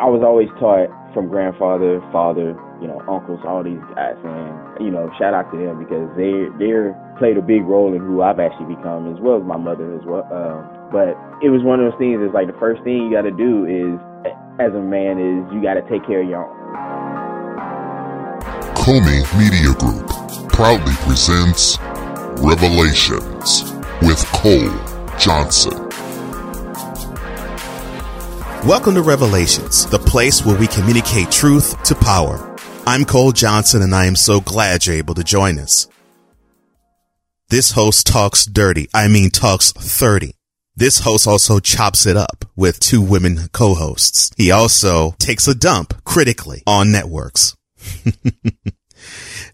I was always taught from grandfather, father, you know, uncles, all these guys, and you know, shout out to them because they they played a big role in who I've actually become, as well as my mother as well. Um, but it was one of those things. It's like the first thing you got to do is, as a man, is you got to take care of your own. Comey Media Group proudly presents Revelations with Cole Johnson. Welcome to Revelations, the place where we communicate truth to power. I'm Cole Johnson and I am so glad you're able to join us. This host talks dirty. I mean talks 30. This host also chops it up with two women co-hosts. He also takes a dump critically on networks.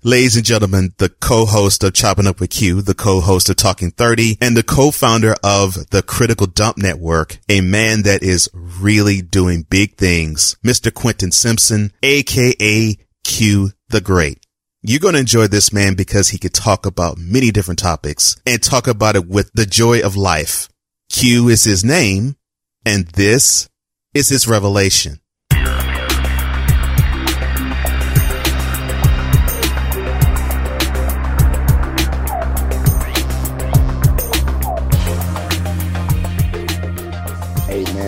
Ladies and gentlemen, the co-host of Chopping Up with Q, the co-host of Talking 30, and the co-founder of the Critical Dump Network, a man that is really doing big things, Mr. Quentin Simpson, aka Q the Great. You're going to enjoy this man because he could talk about many different topics and talk about it with the joy of life. Q is his name, and this is his revelation.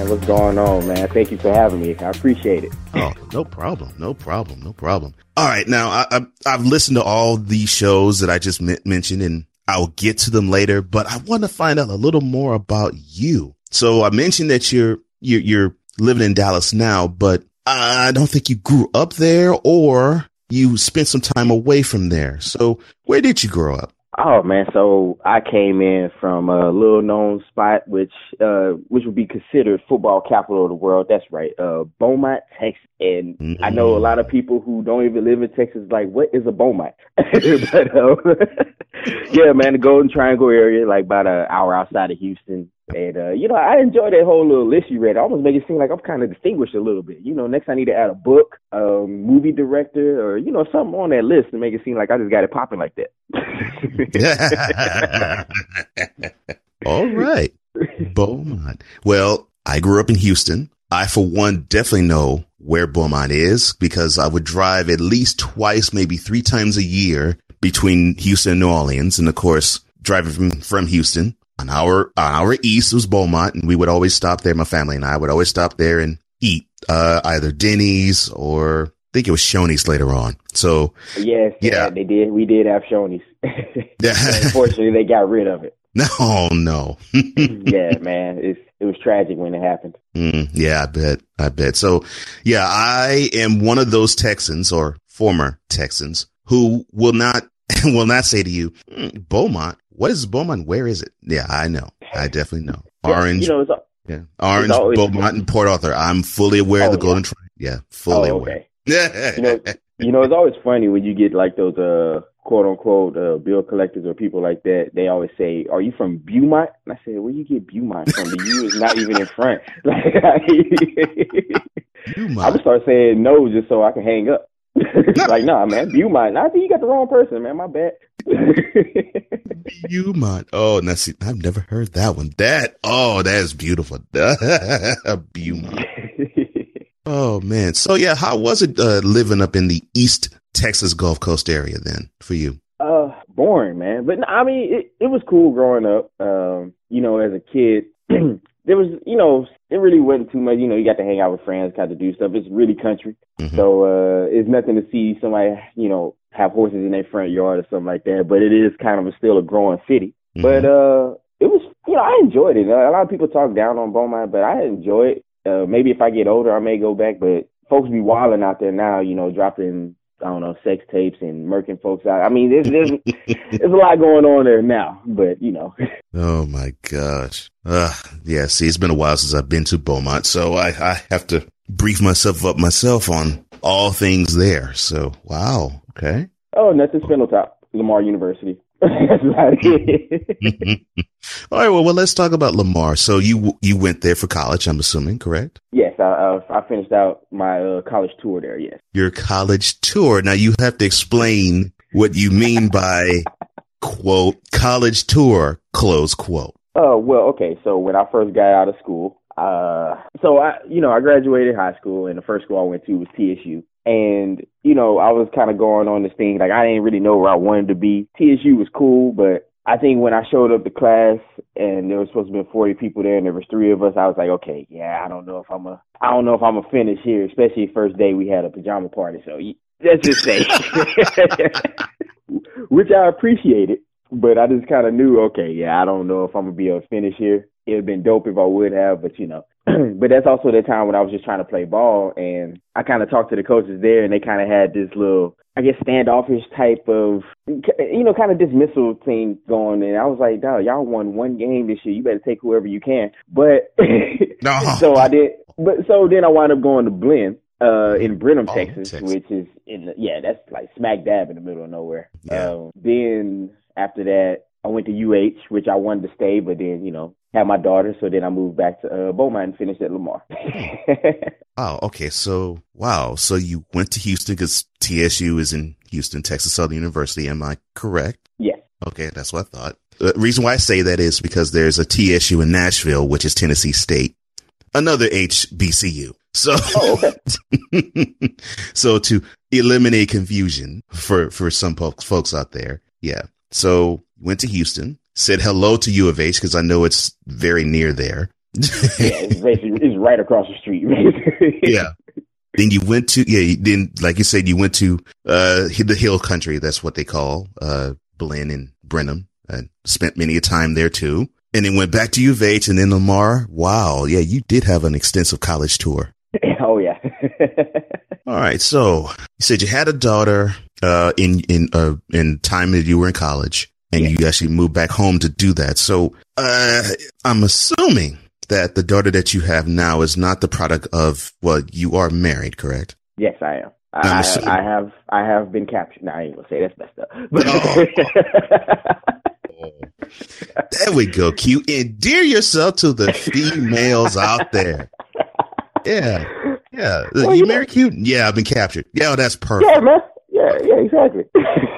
What's going on, man? Thank you for having me. I appreciate it. Oh, no problem. No problem. No problem. All right. Now I, I, I've listened to all these shows that I just m- mentioned and I'll get to them later, but I want to find out a little more about you. So I mentioned that you're, you're, you're living in Dallas now, but I don't think you grew up there or you spent some time away from there. So where did you grow up? Oh man, so I came in from a little known spot which uh which would be considered football capital of the world. That's right. Uh Beaumont, Texas. And mm-hmm. I know a lot of people who don't even live in Texas like, what is a Beaumont? but uh, yeah, man, the Golden Triangle area, like about an hour outside of Houston. And uh, you know, I enjoy that whole little list you read. I almost make it seem like I'm kind of distinguished a little bit. You know, next I need to add a book, um, movie director, or you know, something on that list to make it seem like I just got it popping like that. All right, Beaumont. Well, I grew up in Houston. I, for one, definitely know where Beaumont is because I would drive at least twice, maybe three times a year between Houston and New Orleans. And of course, driving from, from Houston, an hour, an hour east was Beaumont. And we would always stop there. My family and I would always stop there and eat, uh, either Denny's or I think it was Shoney's later on. So yes, yeah, yeah they did. We did have Shoney's. Unfortunately, they got rid of it. No, no. yeah, man, it's it was tragic when it happened. Mm, yeah, I bet. I bet. So, yeah, I am one of those Texans or former Texans who will not will not say to you, mm, Beaumont. What is Beaumont? Where is it? Yeah, I know. I definitely know. Orange. You know, it's, yeah, Orange, always, Beaumont, and Port Arthur. I'm fully aware oh, of the Golden yeah. Triangle. Yeah, fully oh, aware. Yeah. you know, you know, it's always funny when you get like those uh quote unquote uh, bill collectors or people like that, they always say, "Are you from Beaumont?" And I said, "Where you get Beaumont from? The U is not even in front." Like. I just start saying no just so I can hang up. like, nah, man, Beaumont. I think you got the wrong person, man. My bad. Beaumont. Oh, now see, I've never heard that one. That oh, that is beautiful. Beaumont. oh man. So yeah, how was it uh, living up in the East Texas Gulf Coast area then for you? Uh, boring, man. But I mean, it, it was cool growing up. Um, you know, as a kid, there was, you know, it really wasn't too much. You know, you got to hang out with friends, got to do stuff. It's really country, mm-hmm. so uh, it's nothing to see somebody, you know, have horses in their front yard or something like that. But it is kind of a, still a growing city. Mm-hmm. But uh, it was, you know, I enjoyed it. A lot of people talk down on Beaumont, but I enjoy it. Uh, maybe if I get older, I may go back. But folks be wilding out there now, you know, dropping I don't know, sex tapes and murking folks out. I mean, there's there's there's a lot going on there now, but you know. Oh my gosh. Uh, yeah. See, it's been a while since I've been to Beaumont, so I I have to brief myself up myself on all things there. So wow. Okay. Oh, nothing Spindletop, Lamar University. That's about it. All right. Well, well, let's talk about Lamar. So you you went there for college, I'm assuming, correct? Yes, I uh, I finished out my uh, college tour there. Yes. Your college tour. Now you have to explain what you mean by quote college tour close quote. Oh well, okay. So when I first got out of school, uh, so I, you know, I graduated high school, and the first school I went to was TSU. And you know, I was kind of going on this thing like I didn't really know where I wanted to be. TSU was cool, but I think when I showed up to class and there was supposed to be 40 people there and there was three of us, I was like, okay, yeah, I don't know if I'm a, I don't know if I'm a finish here, especially first day we had a pajama party. So let's just say, which I appreciated, but I just kind of knew, okay, yeah, I don't know if I'm gonna be able to finish here. It'd have been dope if I would have, but you know, but that's also the time when I was just trying to play ball and I kind of talked to the coaches there and they kind of had this little I guess standoffish type of you know kind of dismissal thing going and I was like, "Dog, y'all won one game this year. You better take whoever you can." But no. so I did but so then I wound up going to Blinn uh in Brenham, oh, Texas, Texas, which is in the, yeah, that's like smack dab in the middle of nowhere. Yeah. Um, then after that I went to UH, which I wanted to stay, but then, you know, had my daughter, so then I moved back to uh, Beaumont and finished at Lamar. wow. Okay. So, wow. So you went to Houston because TSU is in Houston, Texas Southern University. Am I correct? Yes. Okay. That's what I thought. The reason why I say that is because there's a TSU in Nashville, which is Tennessee State, another HBCU. So, oh, okay. so to eliminate confusion for, for some folks, folks out there. Yeah. So went to Houston, said hello to U of H because I know it's very near there. yeah, it's basically it's right across the street. yeah. Then you went to yeah. Then like you said, you went to uh the Hill Country. That's what they call uh Blinn and Brenham. And spent many a time there too. And then went back to U of H and then Lamar. Wow, yeah, you did have an extensive college tour. Oh yeah. All right. So you said you had a daughter uh, in in uh, in time that you were in college and yeah. you actually moved back home to do that. So uh, I'm assuming that the daughter that you have now is not the product of well, you are married, correct? Yes, I am. I, I, have I have been captured. No, I ain't gonna say that's messed up. oh. there we go. Q. Endear yourself to the females out there. Yeah, yeah. Well, you, you married Q? Yeah, I've been captured. Yeah, that's perfect. Yeah, man. Yeah, yeah, exactly.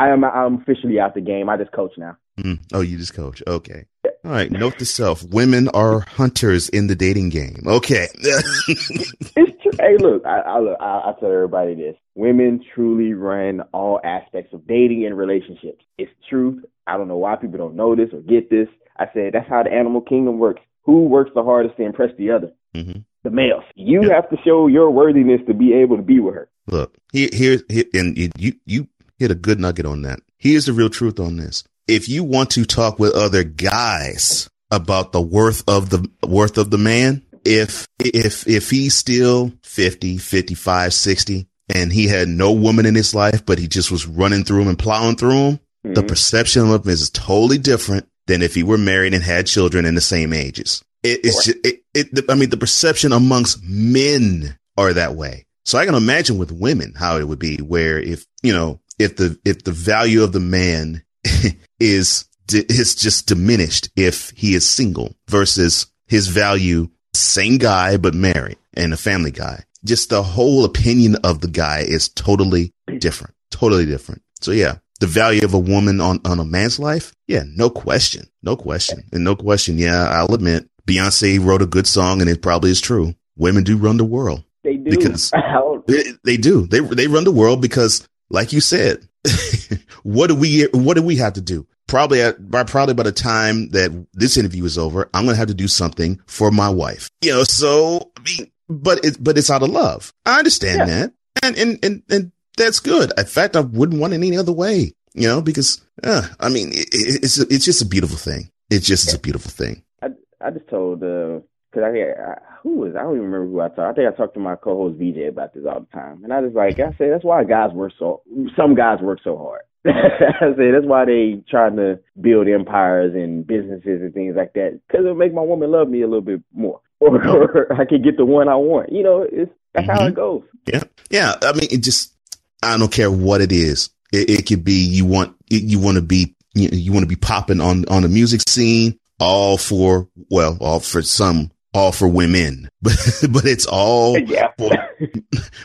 I am I'm officially out the game. I just coach now. Mm. Oh, you just coach. Okay. All right. Note to self: women are hunters in the dating game. Okay. it's true. Hey, look, I, I, look, I, I tell everybody this: women truly run all aspects of dating and relationships. It's truth. I don't know why people don't know this or get this. I said that's how the animal kingdom works. Who works the hardest to impress the other? Mm-hmm. The males. You yep. have to show your worthiness to be able to be with her. Look, here, here, here and you, you hit a good nugget on that. Here's the real truth on this. If you want to talk with other guys about the worth of the worth of the man, if if if he's still 50, 55, 60 and he had no woman in his life but he just was running through him and plowing through him, mm-hmm. the perception of him is totally different than if he were married and had children in the same ages. It, it's just, it, it, I mean, the perception amongst men are that way. So I can imagine with women how it would be where if, you know, if the if the value of the man is is just diminished if he is single versus his value same guy but married and a family guy. Just the whole opinion of the guy is totally different totally different. So yeah the value of a woman on on a man's life? Yeah no question no question. And no question yeah i'll admit beyonce wrote a good song and it probably is true. Women do run the world they do. because they, they do. They they run the world because like you said, what do we what do we have to do? Probably at, by probably by the time that this interview is over, I'm gonna have to do something for my wife. You know, so I mean, but it but it's out of love. I understand yeah. that, and and and and that's good. In fact, I wouldn't want it any other way. You know, because uh, I mean, it, it's it's just a beautiful thing. It just is a beautiful thing. I I just told uh, Cause I, I who was I don't even remember who I talked. I think I talked to my co-host VJ about this all the time, and I was like, I say that's why guys work so. Some guys work so hard. I say that's why they trying to build empires and businesses and things like that. Cause it'll make my woman love me a little bit more, or, or I can get the one I want. You know, it's that's mm-hmm. how it goes. Yeah, yeah. I mean, it just I don't care what it is. It, it could be you want you want to be you, you want to be popping on on the music scene all for well all for some all for women, but but it's all Yeah. for,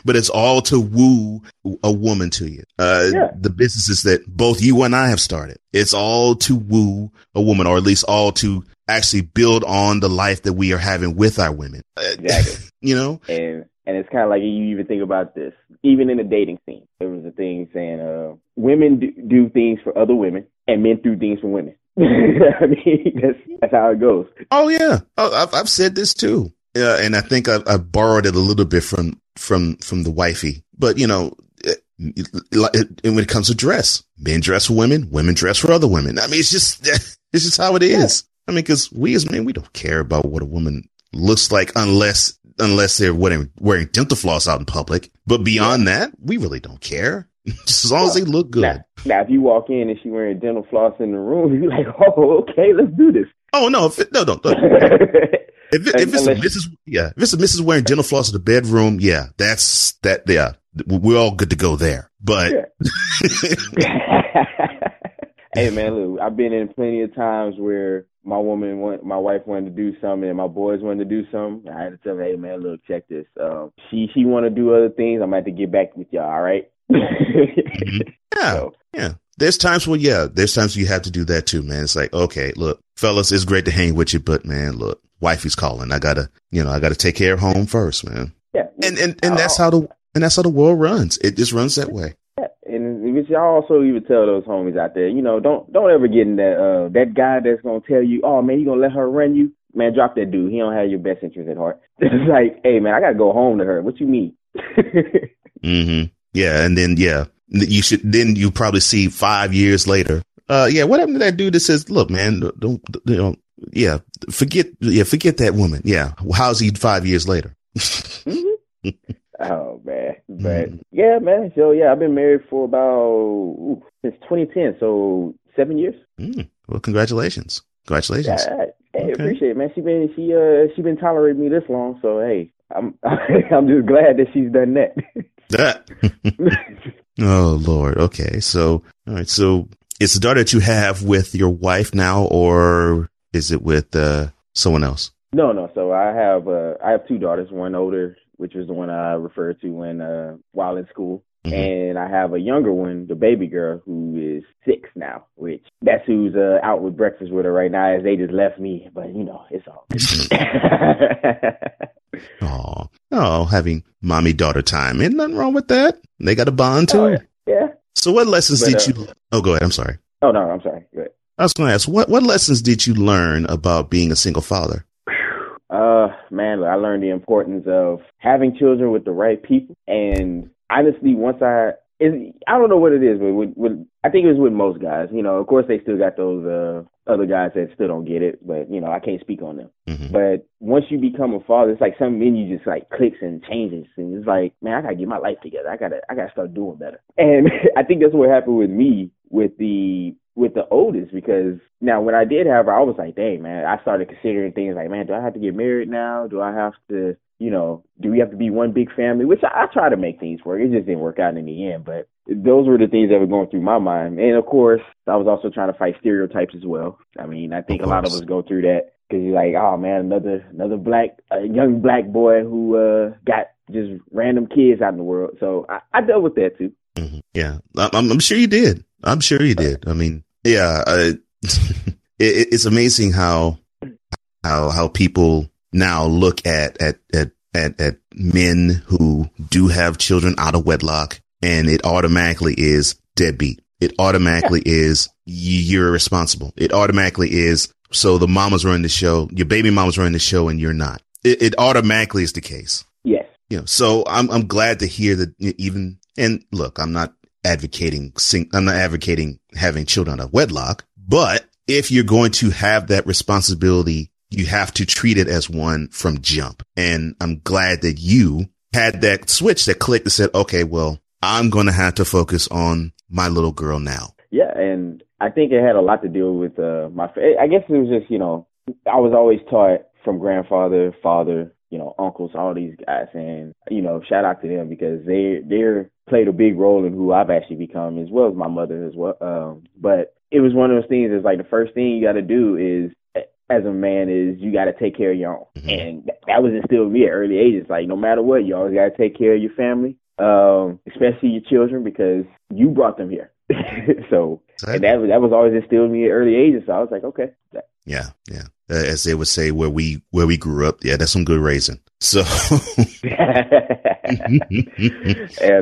but it's all to woo a woman to you. Uh, Yeah. the businesses that both you and I have started, it's all to woo a woman, or at least all to actually build on the life that we are having with our women. Uh, Exactly. you know, and and it's kind of like you even think about this, even in the dating scene, there was a thing saying, uh, women do, do things for other women, and men do things for women. I mean, that's that's how it goes. Oh yeah, oh, I've I've said this too, uh, and I think I, I borrowed it a little bit from from from the wifey. But you know, and when it comes to dress, men dress for women, women dress for other women. I mean, it's just it's just how it is. I mean, because we as men, we don't care about what a woman looks like unless unless they're wearing wearing dental floss out in public. But beyond that, we really don't care. Just as long as they look good. Now, now, if you walk in and she wearing dental floss in the room, you're like, oh, okay, let's do this. Oh no, if it, no, no, no. If, it, if it's a Mrs. Yeah, if it's a Mrs. wearing dental floss in the bedroom, yeah, that's that. Yeah, we're all good to go there. But hey man, look, I've been in plenty of times where my woman want my wife wanted to do something and my boys wanted to do something. I had to tell her, hey man, look, check this. Um, she she want to do other things. I'm gonna have to get back with y'all. All right? yeah, So, yeah. There's times where yeah, there's times you have to do that too, man. It's like okay, look, fellas, it's great to hang with you, but man, look, wifey's calling. I gotta, you know, I gotta take care of home first, man. yeah, And and and that's how the and that's how the world runs. It just runs that way. Yeah, and which y'all also even tell those homies out there, you know, don't don't ever get in that uh that guy that's gonna tell you, oh man, you gonna let her run you, man, drop that dude. He don't have your best interest at heart. It's like, hey man, I gotta go home to her. What you mean? hmm Yeah, and then yeah, you should then you probably see five years later. Uh, yeah, what happened to that dude that says, "Look, man, don't you know? Yeah, forget yeah, forget that woman. Yeah, how's he five years later? oh man, but Mhm. yeah, man. So yeah, I've been married for about ooh, since 2010, so seven years. Mm, well, congratulations, congratulations. Yeah, hey, Okay. appreciate it, man. She been she uh she been tolerating me this long, so hey, I'm I'm just glad that she's done that. That. oh Lord. Okay, so all right, so it's the daughter that you have with your wife now, or is it with uh someone else? No, no. So I have uh I have two daughters, one older, which was the one I referred to when uh while in school. Mhm. And I have a younger one, the baby girl, who is six now, which that's who's uh, out with breakfast with her right now as they just left me. But you know, it's all. Oh, oh, having mommy daughter time. Ain't nothing wrong with that. They got a bond too. Oh, yeah. So what lessons But, did uh, you Oh go ahead, I'm sorry. Oh no, I'm sorry. Good. I was gonna ask, what what lessons did you learn about being a single father? Uh, man, I learned the importance of having children with the right people. And honestly, once I, is I don't know what it is, but with, with, I think it was with most guys. You know, of course, they still got those uh other guys that still don't get it, but you know, I can't speak on them. Mhm. But once you become a father, it's like something in you just like clicks and changes, and it's like, man, I gotta get my life together. I gotta, I gotta start doing better. And I think that's what happened with me with the with the oldest because now when I did have her, I was like, dang man, I started considering things like, man, do I have to get married now? Do I have to, you know, do we have to be one big family? Which I, I try to make things work. It just didn't work out in the end, but those were the things that were going through my mind. And of course, I was also trying to fight stereotypes as well. I mean, I think a lot of us go through that because you're like, oh man, another another black, uh, young black boy who uh got just random kids out in the world. So I, I dealt with that too. Mhm. Yeah, I'm, I'm I'm sure you did. I'm sure you did. I mean, yeah, uh, it, it's amazing how how how people now look at at at at, at men who do have children out of wedlock, and it automatically is deadbeat. It automatically is you're responsible. It automatically is so the mama's running the show, your baby mama's running the show, and you're not. It, it automatically is the case Yes. you know, so I'm I'm glad to hear that even and look, I'm not advocating sing, I'm not advocating having children out of wedlock, but if you're going to have that responsibility, you have to treat it as one from jump. And I'm glad that you had that switch that clicked and said, okay, well, I'm going to have to focus on my little girl now. Yeah, and I think it had a lot to do with uh, my. I guess it was just you know I was always taught from grandfather, father, you know, uncles, all these guys, and you know, shout out to them because they they're played a big role in who I've actually become, as well as my mother as well. Um, but it was one of those things. Is like the first thing you got to do is as a man is you got to take care of your own, mm-hmm. and that was instilled in me at early ages. Like no matter what, you always got to take care of your family, um, especially your children, because you brought them here. so and that was that was always instilled in me at early ages. So I was like, okay. Yeah, yeah. Uh, as they would say, where we where we grew up, yeah, that's some good raising. So, yeah,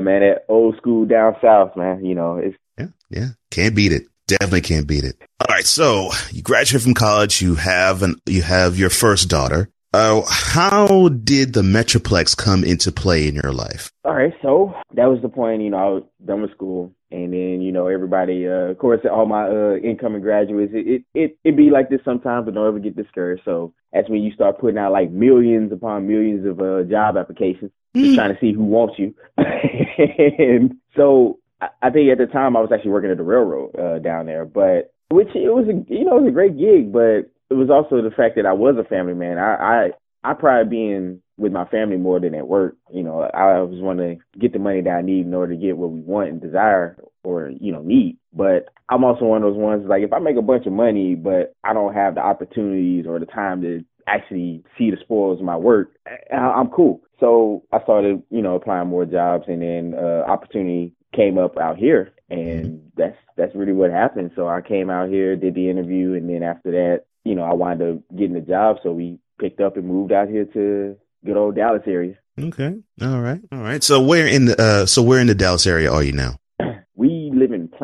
man, that old school down south, man. You know, it's yeah, yeah, can't beat it. Definitely can't beat it. All right, so you graduate from college. You have an you have your first daughter. Uh, how did the Metroplex come into play in your life? All right, so that was the point. You know, I was done with school, and then you know everybody, uh, of course, all my uh, incoming graduates. It, it it it be like this sometimes, but don't ever get discouraged. So that's when you start putting out like millions upon millions of uh, job applications, mm. just trying to see who wants you. and so I think at the time I was actually working at the railroad uh, down there, but which it was a you know it was a great gig, but it was also the fact that I was a family man. I I I pride being with my family more than at work. You know, I always want to get the money that I need in order to get what we want and desire or, you know, need. But I'm also one of those ones like if I make a bunch of money but I don't have the opportunities or the time to actually see the spoils of my work, I'm cool. So I started, you know, applying more jobs and then uh opportunity came up out here and that's that's really what happened. So I came out here, did the interview and then after that you know, I wound up getting a job, so we picked up and moved out here to good old Dallas area. Okay. All right. All right. So where in the uh so where in the Dallas area are you now?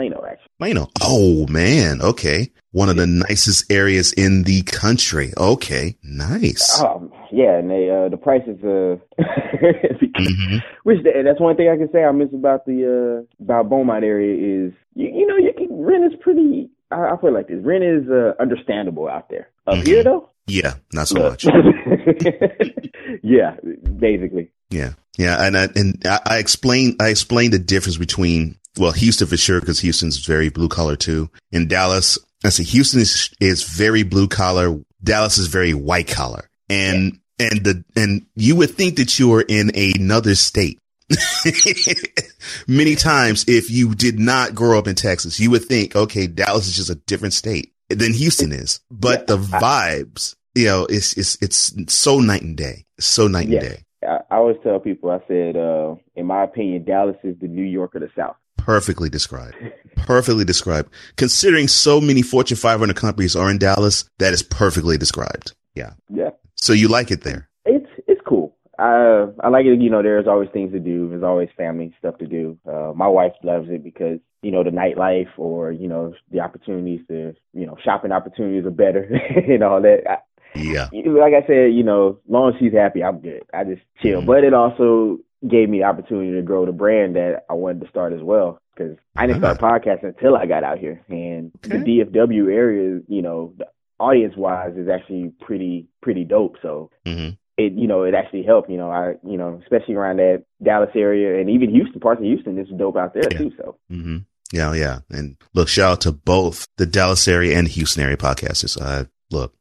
We live in Plano actually. Plano. Oh man. Okay. One of the nicest areas in the country. Okay. Nice. Um, yeah, and they uh the prices uh mm-hmm. which that's one thing I can say I miss about the uh about Beaumont area is you, you know you can rent is pretty I, I feel like this. Rent is uh, understandable out there. Up mm-hmm. here, though, yeah, not so much. yeah, basically. Yeah, yeah, and I, and I explain I explained the difference between well Houston for sure because Houston's very blue collar too. In Dallas, I see Houston is is very blue collar. Dallas is very white collar, and yeah. and the and you would think that you were in another state Many times, if you did not grow up in Texas, you would think, okay, Dallas is just a different state than Houston is. But the vibes, you know, it's it's it's so night and day. so night and day. I, I always tell people, I said, uh, in my opinion, Dallas is the New York of the South. Perfectly described. perfectly described. Considering so many Fortune 500 companies are in Dallas, that is perfectly described. Yeah. Yeah. So you like it there? It's it's cool. I I like it. You know, there's always things to do. There's always family stuff to do. Uh, my wife loves it because you know the nightlife or you know the opportunities to you know shopping opportunities are better and all that. Yeah. Like I said, you know, as long as she's happy, I'm good. I just chill. Mm-hmm. But it also gave me the opportunity to grow the brand that I wanted to start as well. Because I didn't start podcasting until I got out here, and okay. the DFW area, you know, audience wise, is actually pretty pretty dope. So mm-hmm it you know it actually helped. You know, I you know especially around that Dallas area and even Houston, parts of Houston, is dope out there yeah. too. So. Mm-hmm. Yeah, yeah, and look, shout out to both the Dallas area and Houston area podcasters. Uh, look,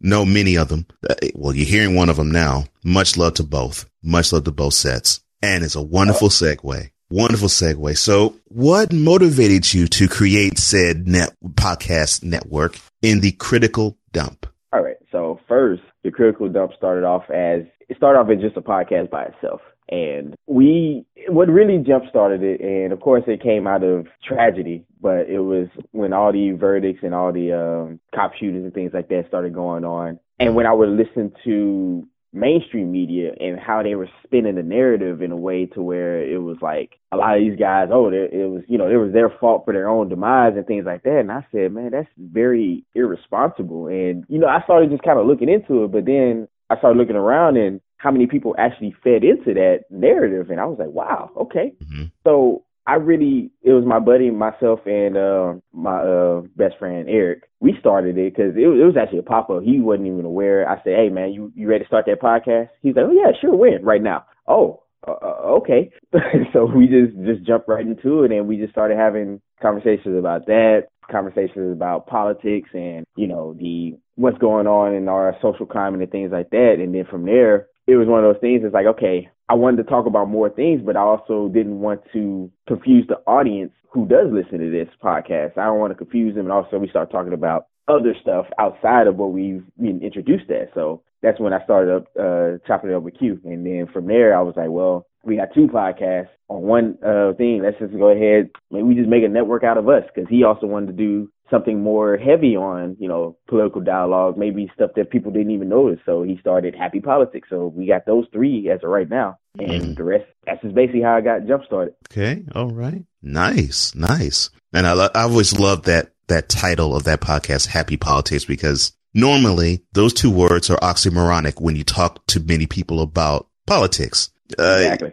know many of them. Uh, well, you're hearing one of them now. Much love to both. Much love to both sets, and it's a wonderful segue. Wonderful segue. So, what motivated you to create said net podcast network in the critical dump? All right. So first, the critical dump started off as it started off as just a podcast by itself. And we, what really jump started it, and of course it came out of tragedy, but it was when all the verdicts and all the um, cop shootings and things like that started going on. And when I would listen to mainstream media and how they were spinning the narrative in a way to where it was like a lot of these guys, oh, it was, you know, it was their fault for their own demise and things like that. And I said, man, that's very irresponsible. And, you know, I started just kind of looking into it, but then I started looking around and how many people actually fed into that narrative. And I was like, wow, okay. Mm-hmm. So I really, it was my buddy, myself, and uh, my uh, best friend Eric. We started it because it, it was actually a pop up. He wasn't even aware. I said, "Hey, man, you you ready to start that podcast?" He's like, "Oh yeah, sure, when right now." Oh, uh, uh okay. so we just just jumped right into it, and we just started having conversations about that, conversations about politics, and you know the what's going on in our social climate and things like that. And then from there, it was one of those things. It's like, okay, I wanted to talk about more things, but I also didn't want to confuse the audience who does listen to this podcast. I don't want to confuse them. And also, we start talking about other stuff outside of what we've been introduced as. So that's when I started up uh, chopping it up with Q. And then from there, I was like, well, we got two podcasts on one uh, thing. Let's just go ahead. Maybe we just make a network out of us because he also wanted to do something more heavy on, you know, political dialogue, maybe stuff that people didn't even notice. So he started Happy Politics. So we got those three as of right now. And mm. the rest, that's just basically how I got jump started. Okay. All right. Nice. Nice. And I, lo- I always loved that, that title of that podcast, Happy Politics, because normally those two words are oxymoronic when you talk to many people about politics. Uh, exactly.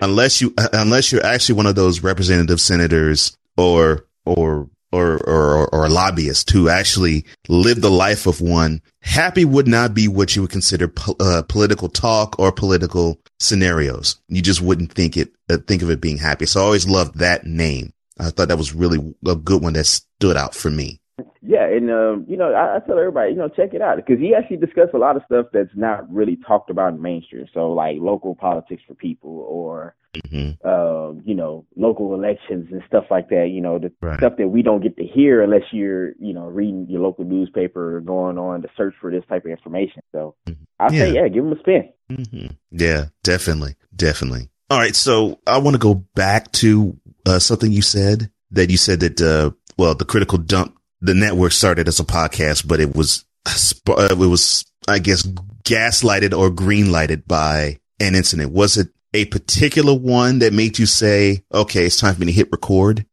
unless you, unless you're actually one of those representative senators or, or or, or, or lobbyists who actually live the life of one, happy would not be what you would consider po- uh, political talk or political scenarios. You just wouldn't think it, uh, think of it being happy. So I always loved that name. I thought that was really a good one that stood out for me. Yeah, and um, you know, I, I tell everybody, you know, check it out because he actually discussed a lot of stuff that's not really talked about in mainstream. So like local politics for people, or mm-hmm. uh, you know, local elections and stuff like that. You know, the right. stuff that we don't get to hear unless you're, you know, reading your local newspaper or going on to search for this type of information. So mm-hmm. I yeah. say, yeah, give him a spin. Mm-hmm. Yeah, definitely, definitely. All right, so I want to go back to uh, something you said that you said that uh, well, the critical dump the network started as a podcast, but it was, uh, it was, I guess, gaslighted or greenlighted by an incident. Was it a particular one that made you say, okay, it's time for me to hit record?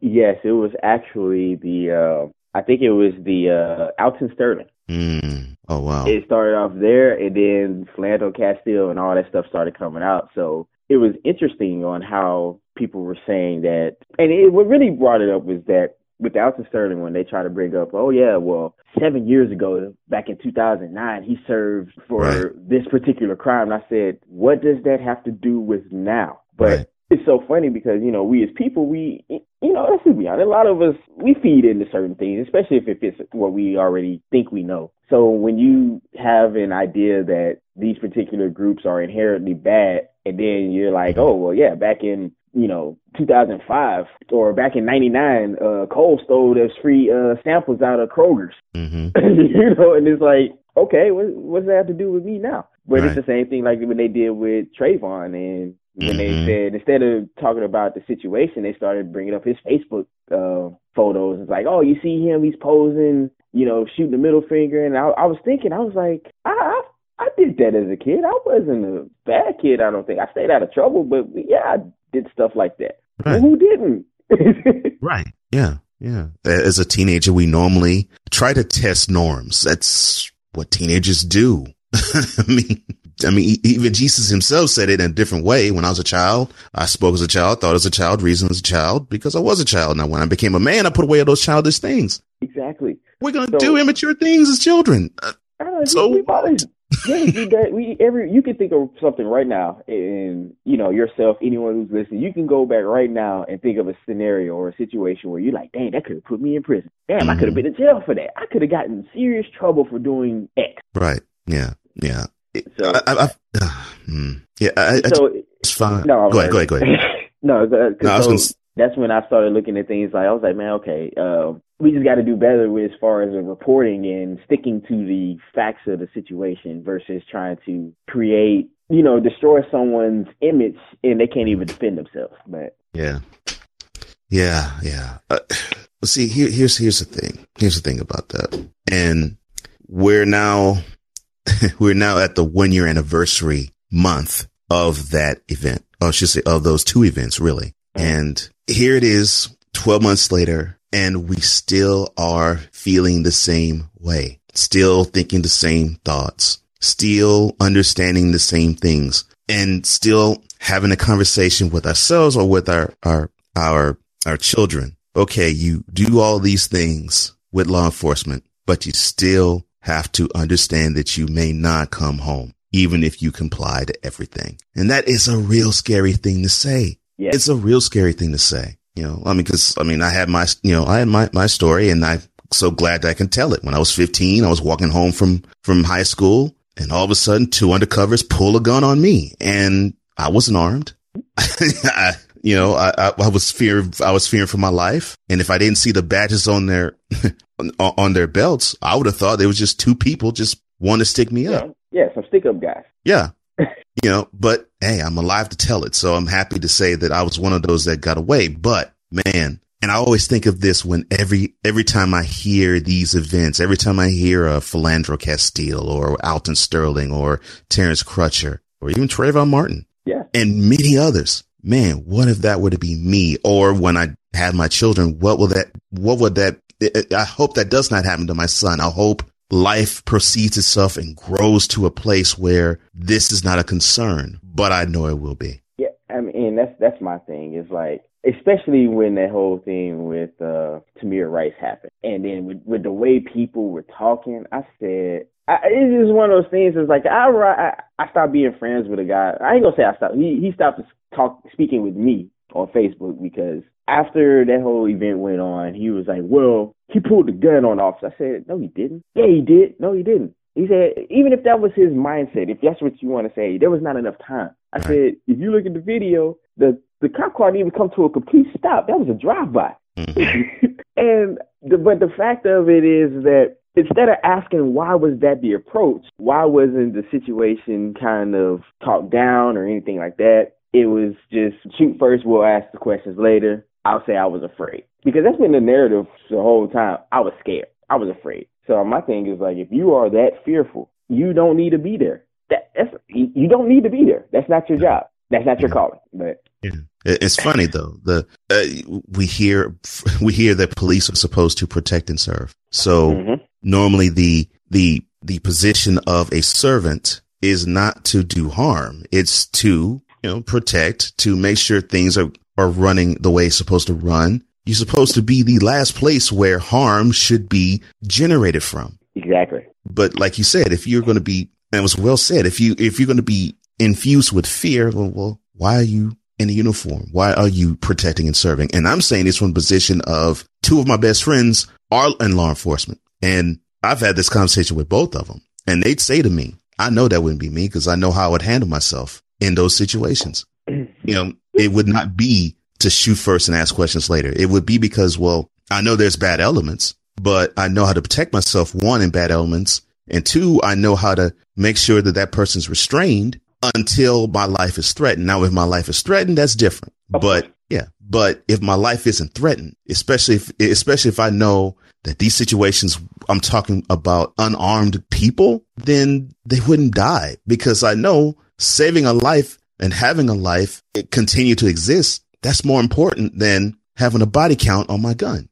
Yes, it was actually the, uh, I think it was the, uh, Alton Sterling. Mm. Oh, wow. It started off there and then Philando Castile and all that stuff started coming out. So it was interesting on how people were saying that, and it, what really brought it up was that with the Sterling one, they try to bring up, oh yeah, well, seven years ago, back in 2009, he served for right. this particular crime. And I said, what does that have to do with now? But right. it's so funny because you know we as people, we you know let's be honest, a lot of us we feed into certain things, especially if it fits what we already think we know. So when you have an idea that these particular groups are inherently bad, and then you're like, oh well, yeah, back in you know, 2005 or back in 99, uh, Cole stole those free, uh, samples out of Kroger's. Mm-hmm. you know, and it's like, okay, what, what's that have to do with me now? But right. it's the same thing like when they did with Trayvon and when mm-hmm. they said, instead of talking about the situation, they started bringing up his Facebook, uh, photos. It's like, oh, you see him, he's posing, you know, shooting the middle finger. And I, I was thinking, I was like, I, I I did that as a kid. I wasn't a bad kid, I don't think. I stayed out of trouble, but yeah, I did stuff like that. Right. Well, who didn't? right. Yeah. Yeah. As a teenager, we normally try to test norms. That's what teenagers do. I mean, I mean, even Jesus himself said it in a different way. When I was a child, I spoke as a child, thought as a child, reasoned as a child because I was a child. Now, when I became a man, I put away all those childish things. Exactly. We're going to so, do immature things as children. Uh, so we've always yeah, that. We every you can think of something right now, and you know yourself, anyone who's listening, you can go back right now and think of a scenario or a situation where you're like, "Dang, that could have put me in prison. Damn, mm-hmm. I could have been in jail for that. I could have gotten serious trouble for doing X." Right. Yeah. Yeah. So, I, I, I, uh, yeah. I, so it's fine. No, go ahead. Go ahead. Go ahead. no, no, so, gonna that's when I started looking at things like I was like, man, okay, uh, we just got to do better with as far as the reporting and sticking to the facts of the situation versus trying to create, you know, destroy someone's image and they can't even defend themselves. But yeah, yeah, yeah. Uh, see, here, here's here's the thing. Here's the thing about that, and we're now we're now at the one year anniversary month of that event. Or I should say of those two events, really. And here it is 12 months later and we still are feeling the same way, still thinking the same thoughts, still understanding the same things and still having a conversation with ourselves or with our, our, our, our children. Okay. You do all these things with law enforcement, but you still have to understand that you may not come home, even if you comply to everything. And that is a real scary thing to say. Yeah. It's a real scary thing to say, you know, I mean, cause I mean, I had my, you know, I had my, my story and I'm so glad that I can tell it. When I was 15, I was walking home from, from high school and all of a sudden two undercovers pull a gun on me and I wasn't armed. I, you know, I, I, I, was fear, I was fearing for my life. And if I didn't see the badges on their, on their belts, I would have thought they was just two people just want to stick me up. Yeah, some stick up guys. Yeah. You know, but hey, I'm alive to tell it. So I'm happy to say that I was one of those that got away. But man, and I always think of this when every every time I hear these events, every time I hear a Philando Castile or Alton Sterling or Terrence Crutcher or even Trayvon Martin, yeah, and many others. Man, what if that were to be me? Or when I have my children, what will that? What would that? I hope that does not happen to my son. I hope life proceeds itself and grows to a place where this is not a concern, but I know it will be. Yeah, I mean that's that's my thing. Is like especially when that whole thing with uh Tamir Rice happened, and then with, with the way people were talking, I said I, it's just one of those things. It's like I, I I stopped being friends with a guy. I ain't gonna say I stopped. He he stopped talk speaking with me on Facebook because after that whole event went on, he was like, "Well, he pulled the gun on officer." I said, "No, he didn't. Yeah, he did. No, he didn't." He said, even if that was his mindset, if that's what you want to say, there was not enough time. I right. said, if you look at the video, the the cop car didn't even come to a complete stop. That was a drive by. Mm-hmm. and the, but the fact of it is that instead of asking why was that the approach, why wasn't the situation kind of talked down or anything like that? It was just shoot first, we'll ask the questions later. I'll say I was afraid because that's been the narrative the whole time. I was scared. I was afraid. So my thing is like, if you are that fearful, you don't need to be there. That, that's you don't need to be there. That's not your job. That's not your calling. But yeah. It's funny though. The uh, we hear we hear that police are supposed to protect and serve. So mm-hmm. normally the the the position of a servant is not to do harm. It's to you know protect, to make sure things are are running the way it's supposed to run. You're supposed to be the last place where harm should be generated from. Exactly. But like you said, if you're going to be, and it was well said, if you if you're going to be infused with fear, well, well why are you in a uniform? Why are you protecting and serving? And I'm saying this from a position of two of my best friends are in law enforcement. And I've had this conversation with both of them. And they'd say to me, I know that wouldn't be me because I know how I would handle myself in those situations. You know, it would not be to shoot first and ask questions later. It would be because, well, I know there's bad elements, but I know how to protect myself, one, in bad elements. And two, I know how to make sure that that person's restrained until my life is threatened. Now, if my life is threatened, that's different. But yeah, but if my life isn't threatened, especially if, especially if I know that these situations I'm talking about unarmed people, then they wouldn't die because I know saving a life and having a life continue to exist. That's more important than having a body count on my gun.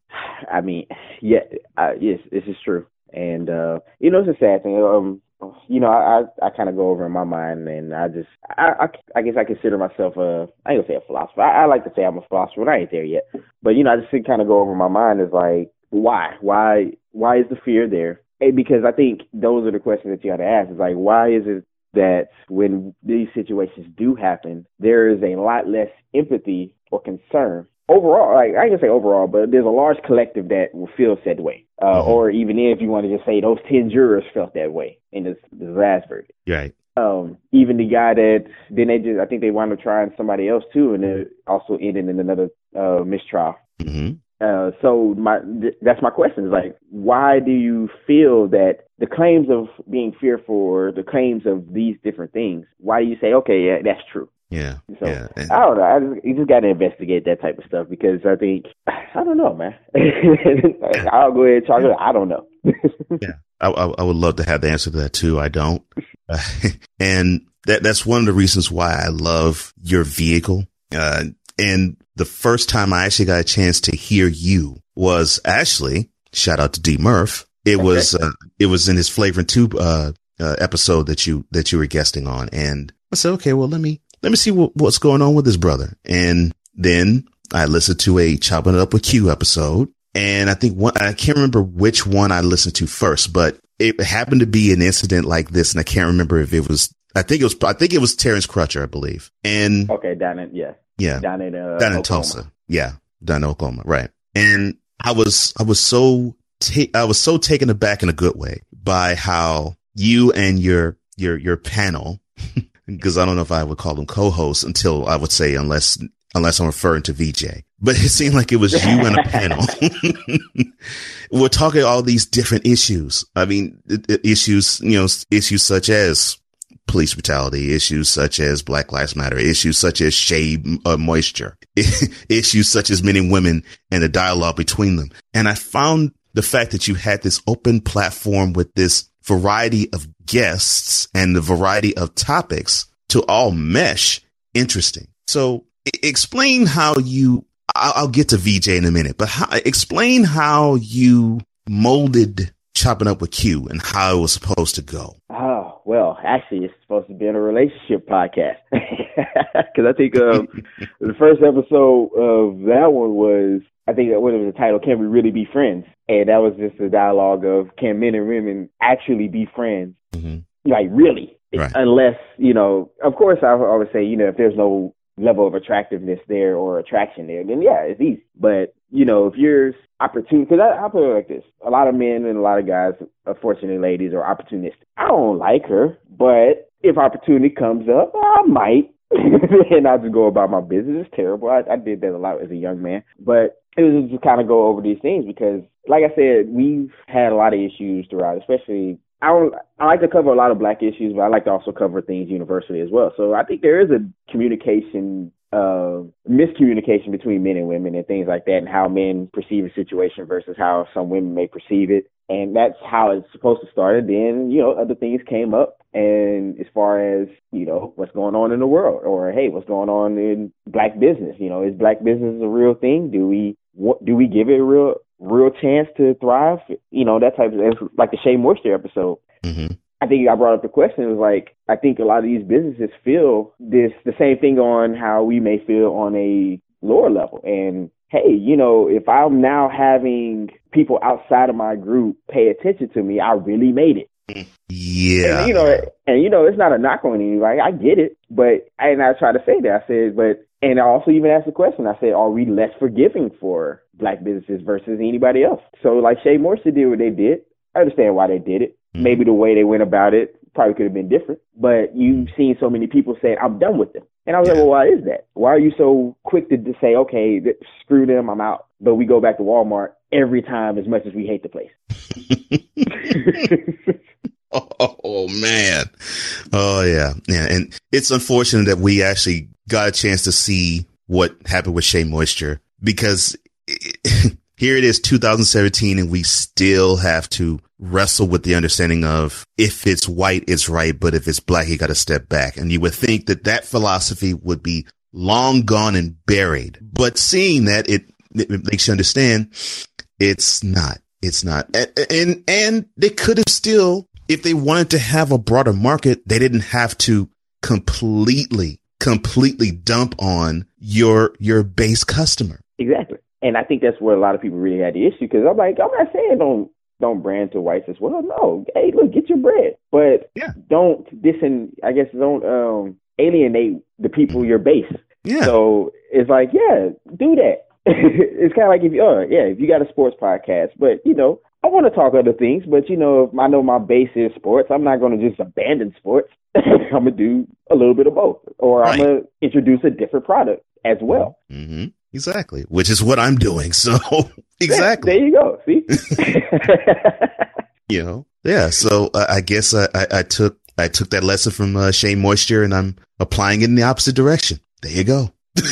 I mean, yeah, uh, yes, this is true. And, uh, you know, it's a sad thing. Um, you know, I I, I kind of go over in my mind, and I just I, I I guess I consider myself a I ain't gonna say a philosopher. I, I like to say I'm a philosopher, but I ain't there yet. But you know, I just kind of go over in my mind is like why why why is the fear there? And because I think those are the questions that you got to ask. Is like why is it that when these situations do happen, there is a lot less empathy or concern overall, like I can say overall, but there's a large collective that will feel said way. Uh, mm-hmm. Or even if you want to just say those 10 jurors felt that way in this, this last verdict. Right. Um, even the guy that then they just, I think they wound up trying somebody else too, and it also ended in another uh, mistrial. Mm-hmm. Uh, so my th- that's my question is like, why do you feel that the claims of being fearful or the claims of these different things? Why do you say, okay, yeah, that's true? Yeah. So yeah. I don't know. I just, you just got to investigate that type of stuff because I think I don't know, man. I'll go ahead and talk. I don't know. yeah, I, I, would love to have the answer to that too. I don't, and that that's one of the reasons why I love your vehicle. Uh, and the first time I actually got a chance to hear you was actually shout out to D Murph. It okay. was uh, it was in his Flavor Tube uh, uh, episode that you that you were guesting on, and I said, okay, well let me let me see what, what's going on with this brother. And then I listened to a chopping it up with Q episode. And I think one, I can't remember which one I listened to first, but it happened to be an incident like this. And I can't remember if it was, I think it was, I think it was Terrence Crutcher, I believe. And okay, down in, yeah. Yeah. Down in, uh, down in Oklahoma. Tulsa. Yeah. Down in Oklahoma. Right. And I was, I was so, ta- I was so taken aback in a good way by how you and your your your panel because I don't know if I would call them co-hosts until I would say unless unless I'm referring to VJ. But it seemed like it was you and a panel. We're talking all these different issues. I mean, issues, you know, issues such as police brutality, issues such as Black Lives Matter, issues such as shade uh, moisture, issues such as men and women and the dialogue between them. And I found the fact that you had this open platform with this variety of guests and the variety of topics to all mesh interesting. So explain how you, I'll, I'll, get to VJ in a minute, but how, explain how you molded chopping up with Q and how it was supposed to go. Oh, well, actually, it's supposed to be in a relationship podcast. Because I think um, the first episode of that one was, I think that was the title, Can We Really Be Friends? And that was just a dialogue of can men and women actually be friends? Mm-hmm. Like, really? Right. Unless, you know, of course, I always say, you know, if there's no level of attractiveness there or attraction there, then yeah, it's easy. But you know, if you're opportune, because I, I put it like this: a lot of men and a lot of guys, unfortunately, ladies, are opportunistic. I don't like her, but if opportunity comes up, I might. and I just go about my business. It's terrible. I, I did that a lot as a young man, but it was just kind of go over these things because, like I said, we've had a lot of issues throughout, especially I don't, I like to cover a lot of black issues, but I like to also cover things universally as well. So I think there is a communication, uh, miscommunication between men and women and things like that, and how men perceive a situation versus how some women may perceive it. And that's how it's supposed to start. And then, you know, other things came up. And as far as, you know, what's going on in the world or, hey, what's going on in black business? You know, is black business a real thing? Do we, what, do we give it a real real chance to thrive, you know, that type of like the Shea Moisture episode. Mm-hmm. I think I brought up the question. It was like I think a lot of these businesses feel this the same thing on how we may feel on a lower level. And hey, you know, if I'm now having people outside of my group pay attention to me, I really made it. Yeah. And, you know, and you know, it's not a knock on anybody. I get it, but and I try to say that I said, but and I also even asked the question. I said, are we less forgiving for black businesses versus anybody else? So like Shea Moisture did what they did. I understand why they did it. Mm-hmm. Maybe the way they went about it probably could have been different. But you've seen so many people saying, I'm done with them. And I was yeah. like, well, why is that? Why are you so quick to, to say, okay, th- screw them, I'm out. But we go back to Walmart every time as much as we hate the place. oh, man. Oh yeah. Yeah. And it's unfortunate that we actually got a chance to see what happened with Shea Moisture because it, here it is 2017 and we still have to wrestle with the understanding of if it's white, it's right. But if it's black, you got to step back. And you would think that that philosophy would be long gone and buried. But seeing that it, it makes you understand it's not, it's not. And, and, and they could have still, if they wanted to have a broader market, they didn't have to completely completely dump on your your base customer. Exactly. And I think that's where a lot of people really had the issue because I'm like, I'm not saying don't don't brand to whites as well. No, hey, look, get your bread, but yeah. don't disin. I guess don't um, alienate the people your base. Yeah. So it's like, yeah, do that. it's kind of like if you, uh, yeah, if you got a sports podcast, but you know, I want to talk other things, but you know, if I know my base is sports, I'm not going to just abandon sports. I'm gonna do a little bit of both, or right. I'm gonna introduce a different product as well. Mm-hmm. Exactly, which is what I'm doing. So exactly, there you go. See, you know, yeah. So uh, I guess I, I, I, took I took that lesson from uh, Shea Moisture, and I'm applying it in the opposite direction. There you go.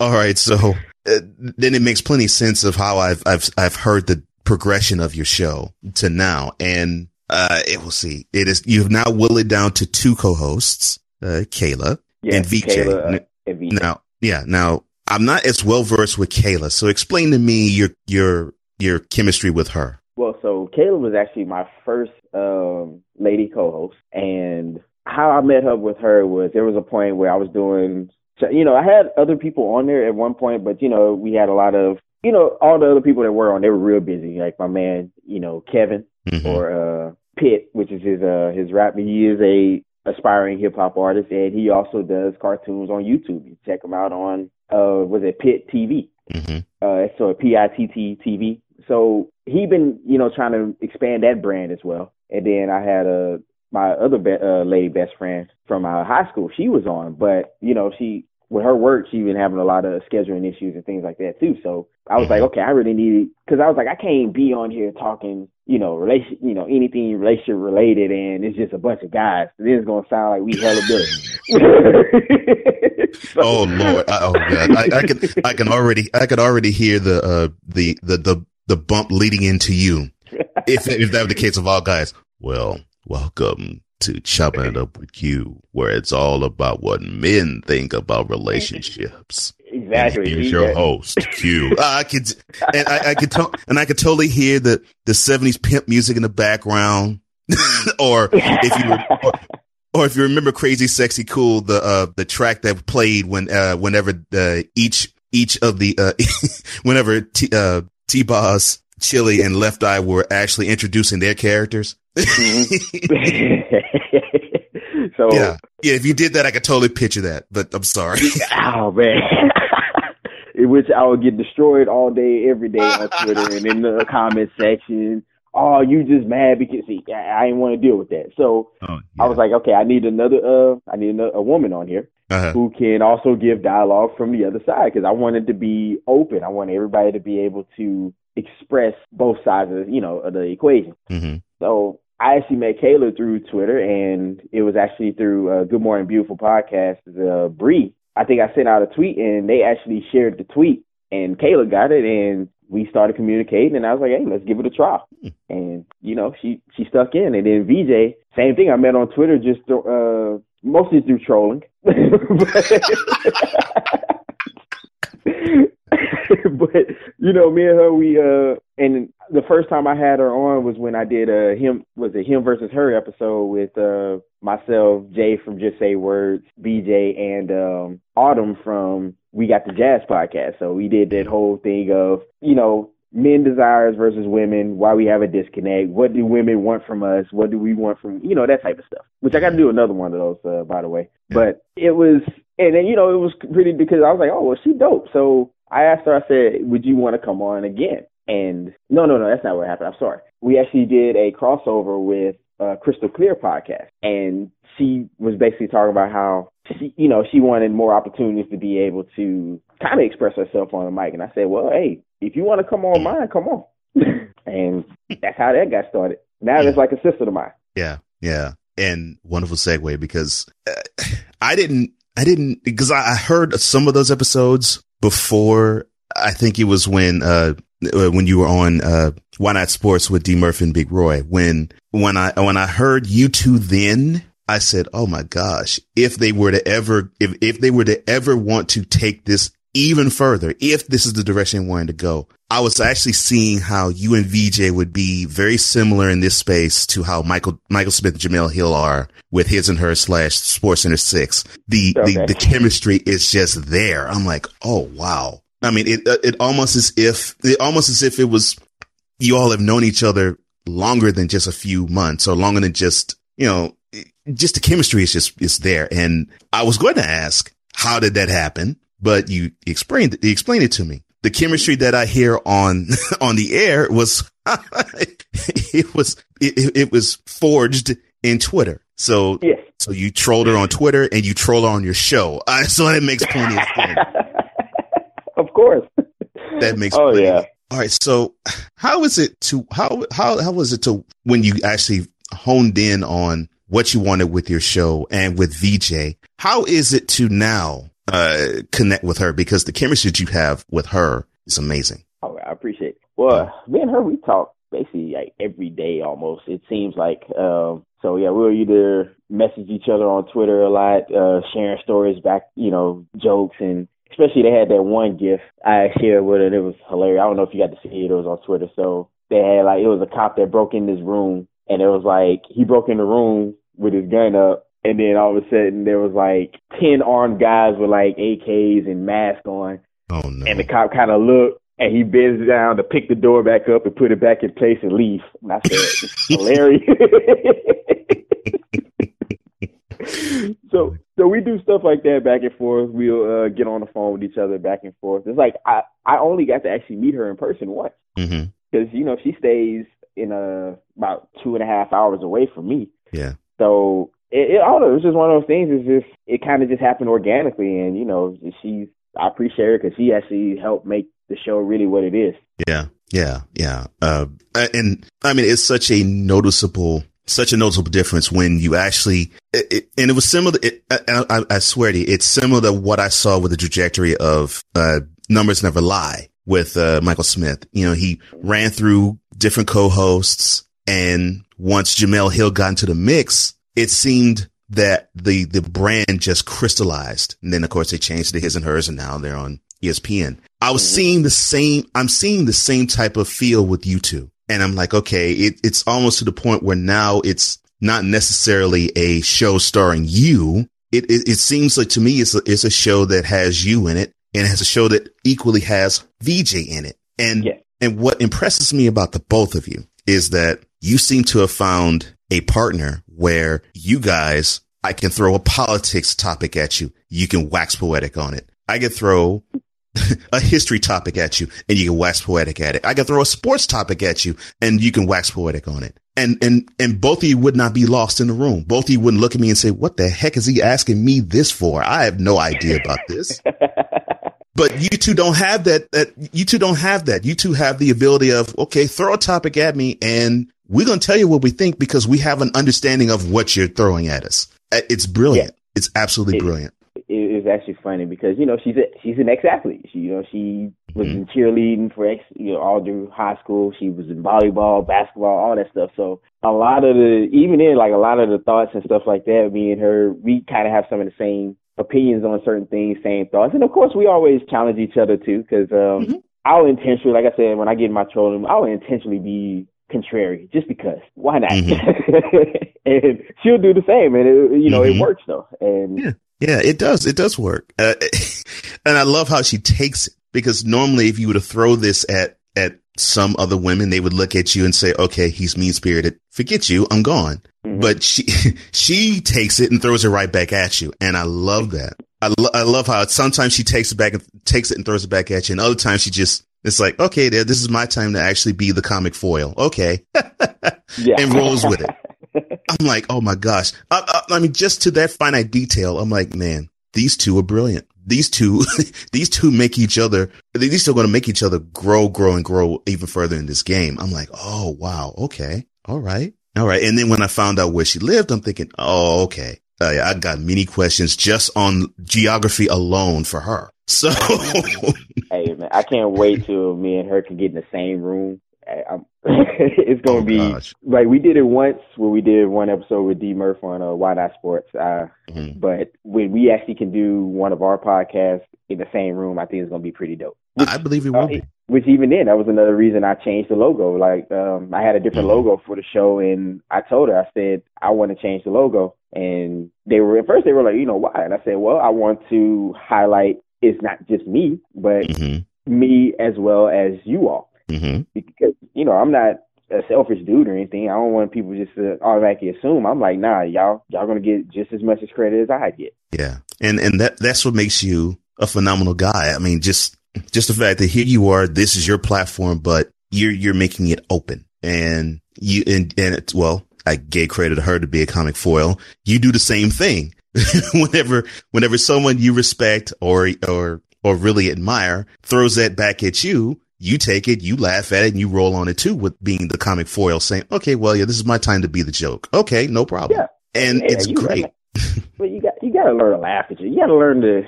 All right, so uh, then it makes plenty sense of how I've I've I've heard the progression of your show to now, and uh, it will see. It is you've now whittled it down to two co-hosts, uh, Kayla yes, and VJ. Kayla, uh, and VJ. Now, yeah, now I'm not as well versed with Kayla, so explain to me your your your chemistry with her. Well, so Kayla was actually my first um, lady co-host, and how I met up with her was there was a point where I was doing, you know, I had other people on there at one point, but you know, we had a lot of, you know, all the other people that were on, they were real busy. Like my man, you know, Kevin mm-hmm. or uh, Pitt, which is his uh his rap. He is a aspiring hip hop artist, and he also does cartoons on YouTube. You check him out on uh was it Pitt TV? Mm-hmm. Uh, so P I T T TV. So he been you know trying to expand that brand as well. and then I had a my other be- uh, lady best friend from uh, high school. She was on, but you know, she with her work, she's been having a lot of scheduling issues and things like that too. So I was like, Mm-hmm. okay, I really need because I was like, I can't be on here talking, you know, relation, you know, anything relationship related, and it's just a bunch of guys. Then it's gonna sound like we hella billy. So- Oh Lord! I, oh God! I, I can I can already I can already hear the uh the the the the bump leading into you. If if that were the case of all guys, well, welcome to chopping it up with you, where it's all about what men think about relationships. Exactly. Here's See, your host, Q. I could, and I, I could, to, and I could totally hear the the '70s pimp music in the background, or if you were, or, or if you remember Crazy Sexy Cool, the uh the track that played when uh whenever uh, each each of the uh whenever T uh T-Boz, Chili, and Left Eye were actually introducing their characters. so Yeah, yeah. If you did that, I could totally picture that. But I'm sorry. oh man. In which I would get destroyed all day, every day on Twitter and in the comment section. Oh, you just mad because see, I, I didn't want to deal with that. So Oh, I was like, okay, I need another, uh, I need another, a woman on here uh who can also give dialogue from the other side because I wanted to be open. I want everybody to be able to express both sides of you know of the equation. hmm So I actually met Kayla through Twitter, and it was actually through uh, Good Morning Beautiful podcast. Uh, Bree, I think I sent out a tweet, and they actually shared the tweet, and Kayla got it, and we started communicating, and I was like, hey, let's give it a try. And you know, she she stuck in, and then VJ, same thing. I met on Twitter, just uh, mostly through trolling. but you know, me and her, we uh, and the first time I had her on was when I did a him was it him versus her episode with uh myself, Jay from Just Say Words, BJ, and um Autumn from We Got the Jazz podcast. So we did that whole thing of you know men desires versus women, why we have a disconnect, what do women want from us, what do we want from you know that type of stuff. Which I got to do another one of those uh, by the way. But it was and then you know it was really because I was like, oh well, she dope. So I asked her, I said, would you want to come on again? And no, no, no, that's not what happened. I'm sorry. We actually did a crossover with uh, Crystal Clear podcast, and she was basically talking about how she, you know, she wanted more opportunities to be able to kind of express herself on the mic. And I said, well, hey, if you want to come on mine, come on. and that's how that got started. Now it's like a sister of mine. Yeah, yeah, and wonderful segue because uh, I didn't, I didn't because I I heard some of those episodes before. I think it was when uh, when you were on uh Why Not Sports with D Murphy and Big Roy. When when I when I heard you two then. I said, "Oh my gosh! If they were to ever, if if they were to ever want to take this even further, if this is the direction they wanted to go, I was actually seeing how you and VJ would be very similar in this space to how Michael Michael Smith and Jemele Hill are with his and her slash Sports Center Six. The Okay. the the chemistry is just there. I'm like, oh wow. I mean, it it almost as if it almost as if it was you all have known each other longer than just a few months or longer than just you know just the chemistry is just is there. And I was going to ask how did that happen, but you explained you explained it to me. The chemistry that I hear on on the air was it was it, it was forged in Twitter. So Yes. so you trolled her on Twitter and you troll her on your show. Uh, so that makes plenty of sense. of course. That makes Oh plenty yeah. All right. So how is it to how how how was it to when you actually honed in on what you wanted with your show and with VJ? How is it to now uh connect with her because the chemistry that you have with her is amazing. Oh, I appreciate it. Well, me and her, we talk basically like every day almost. It seems like. Um, so yeah, we'll either message each other on Twitter a lot, uh, sharing stories back, you know, jokes and especially they had that one gift I shared with and it was hilarious. I don't know if you got to see it. It was on Twitter. So they had like, it was a cop that broke in this room and it was like, he broke in the room with his gun up and then all of a sudden there was like 10 armed guys with like AKs and masks on Oh no. and the cop kind of looked and he bends down to pick the door back up and put it back in place and leave. And I said, "It's hilarious. so, so we do stuff like that back and forth. We'll uh, get on the phone with each other back and forth. It's like I, I only got to actually meet her in person once because you know she stays in a about two and a half hours away from me. Yeah. So it, it I don't know. It was just one of those things. It's just it kind of just happened organically, and you know, she's I appreciate her because she actually helped make the show really what it is. Yeah, yeah, yeah. Uh, and I mean, it's such a noticeable such a noticeable difference when you actually, it, it, and it was similar. It, I, I, swear to you, it's similar to what I saw with the trajectory of uh, Numbers Never Lie with uh, Michael Smith. You know, he ran through different co-hosts, and once Jemele Hill got into the mix, it seemed that the the brand just crystallized. And then, of course, they changed to his and hers, and now they're on ESPN. I was mm-hmm. seeing the same. I'm seeing the same type of feel with you two. And I'm like, okay, it, it's almost to the point where now it's not necessarily a show starring you. It, it, it seems like to me it's a, it's a show that has you in it and it has a show that equally has VJ in it. And, yeah. and what impresses me about the both of you is that you seem to have found a partner where you guys, I can throw a politics topic at you. You can wax poetic on it. I can throw a history topic at you and you can wax poetic at it. I can throw a sports topic at you and you can wax poetic on it. And, and, and both of you would not be lost in the room. Both of you wouldn't look at me and say, what the heck is he asking me this for? I have no idea about this. but you two don't have that, that, you two don't have that. You two have the ability of, okay, throw a topic at me and we're going to tell you what we think because we have an understanding of what you're throwing at us. Uh, it's brilliant. Yeah. It's absolutely brilliant actually funny because you know she's a, she's an ex athlete. She you know she was mm-hmm. in cheerleading for ex you know all through high school. She was in volleyball, basketball, all that stuff. So a lot of the even in like a lot of the thoughts and stuff like that, me and her, we kind of have some of the same opinions on certain things, same thoughts, and of course we always challenge each other too because um, mm-hmm. I'll intentionally, like I said, when I get in my trolling, I'll intentionally be contrary just because why not mm-hmm. and she'll do the same and it, you know mm-hmm. it works though and yeah. Yeah, it does. It does work. Uh, and I love how she takes it because normally if you were to throw this at, at some other women, they would look at you and say, okay, he's mean spirited. Forget you. I'm gone. Mm-hmm. But she, she takes it and throws it right back at you. And I love that. I, lo- I love how sometimes she takes it back and takes it and throws it back at you. And other times she just, it's like, okay, there, this is my time to actually be the comic foil. Okay. yeah. and rolls with it. I'm like, oh my gosh. I, I, I, mean, just to that finite detail, I'm like, man, these two are brilliant. These two, these two make each other, these two are going to make each other grow, grow and grow even further in this game. I'm like, oh, wow. Okay. All right. All right. And then when I found out where she lived, I'm thinking, oh, okay. Uh, yeah, I got many questions just on geography alone for her. So, hey man, I can't wait till me and her can get in the same room I'm, it's gonna oh, be gosh. like we did it once where we did one episode with D Murph on uh, Why Not Sports. Uh, mm-hmm. But when we actually can do one of our podcasts in the same room, I think it's gonna be pretty dope. Which, I believe it will uh, be. Which even then, that was another reason I changed the logo. Like um, I had a different mm-hmm. logo for the show, and I told her I said I want to change the logo, and they were at first they were like, you know why? And I said, well, I want to highlight it's not just me, but mm-hmm. me as well as you all. Mm-hmm. Because you know I'm not a selfish dude or anything. I don't want people just to automatically assume. I'm like, nah, y'all y'all gonna get just as much as credit as I get. Yeah, and and that that's what makes you a phenomenal guy. I mean, just just the fact that here you are, this is your platform, but you're you're making it open, and you and and well, I gave credit to her to be a comic foil. You do the same thing. whenever whenever someone you respect or or or really admire throws that back at you, you take it, you laugh at it, and you roll on it too with being the comic foil saying, okay, well, yeah, this is my time to be the joke. Okay, no problem. Yeah. And yeah, it's great. but you got, you got to learn to laugh at you. You got to learn to,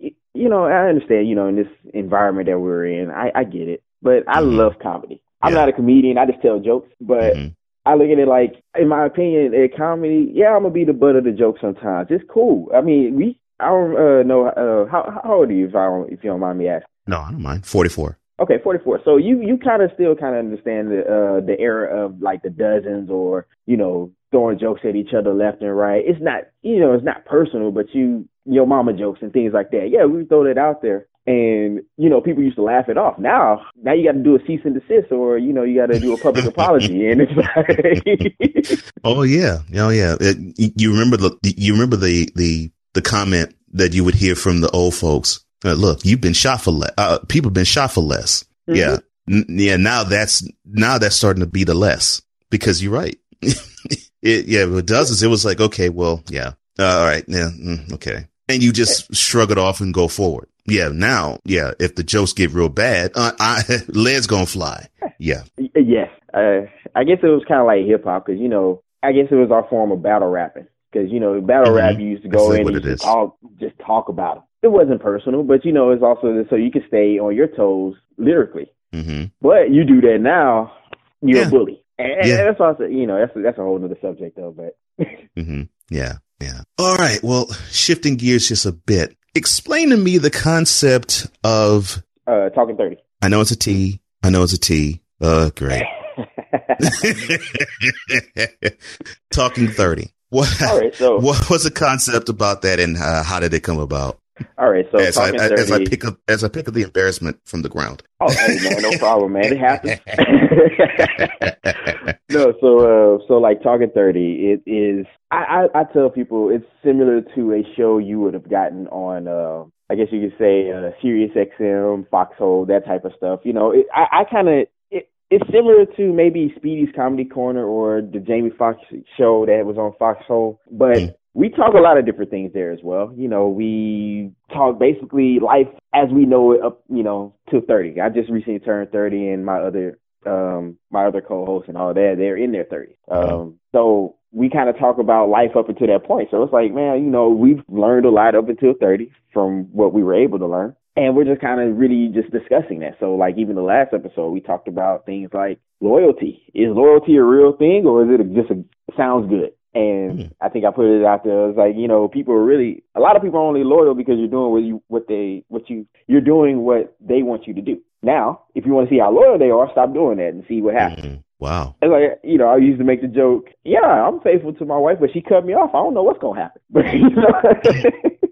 you know, I understand, you know, in this environment that we're in, I, I get it, but I mm-hmm. love comedy. I'm yeah. not a comedian. I just tell jokes, but mm-hmm. I look at it like, in my opinion, a comedy, yeah, I'm gonna be the butt of the joke sometimes. It's cool. I mean, we, I don't uh, know, uh, how, how old are you if I don't, if you don't mind me asking? No, I don't mind. 44. Okay, 44. So you you kind of still kind of understand the uh the era of like the dozens or you know throwing jokes at each other left and right. It's not you know it's not personal, but you your mama jokes and things like that. Yeah, we throw that out there, and you know people used to laugh it off. Now now you got to do a cease and desist, or you know you got to do a public apology, and it's like oh yeah, oh yeah. It, you remember the you remember the the the comment that you would hear from the old folks uh, look, you've been shot for less. Uh, people have been shot for less. Mm-hmm. Yeah. N- yeah, now that's now that's starting to be the less because you're right. it yeah, what it does is it was like okay, well, yeah, uh, all right, yeah, mm, okay, and you just shrug it off and go forward. Yeah, now, yeah, if the jokes get real bad, uh, I, lead's gonna fly. Yeah. Yes. Uh, I guess it was kind of like hip hop because you know, I guess it was our form of battle rapping because you know, battle mm-hmm. rap you used to go in and just talk, just talk about it. It wasn't personal, but you know, it's also so you can stay on your toes lyrically. Mm-hmm. But you do that now, you're yeah. a bully, and, yeah. and that's also you know that's that's a whole other subject though. But mm-hmm. yeah, yeah. All right. Well, shifting gears just a bit. Explain to me the concept of uh, talking thirty. I know it's a T. I know it's a T. Uh, great. talking thirty. What? All right. So, what was the concept about that, and uh, how did it come about? All right, so as I, 30, as I pick up as I pick up the embarrassment from the ground. Oh, hey, man, no problem, man. It happens. no, so uh, so like talking thirty, it is. I, I I tell people it's similar to a show you would have gotten on. Uh, I guess you could say uh, Sirius XM, Foxxhole, that type of stuff. You know, it, I I kind of it, it's similar to maybe Speedy's Comedy Corner or the Jamie Foxx show that was on Foxxhole, but. Mm we talk a lot of different things there as well. You know, we talk basically life as we know it up, you know, to 30. I just recently turned 30 and my other um my other co-hosts and all that, they're in their 30s. Um so we kind of talk about life up until that point. So it's like, man, you know, we've learned a lot up until 30 from what we were able to learn. And we're just kind of really just discussing that. So like even the last episode, we talked about things like loyalty. Is loyalty a real thing or is it just a sounds good? And mm. I think I put it out there. It's like you know, people are really a lot of people are only loyal because you're doing what you what they what you you're doing what they want you to do. Now, if you want to see how loyal they are, stop doing that and see what happens. Mm. Wow. It's like you know, I used to make the joke. Yeah, I'm faithful to my wife, but she cut me off. I don't know what's gonna happen. But you know.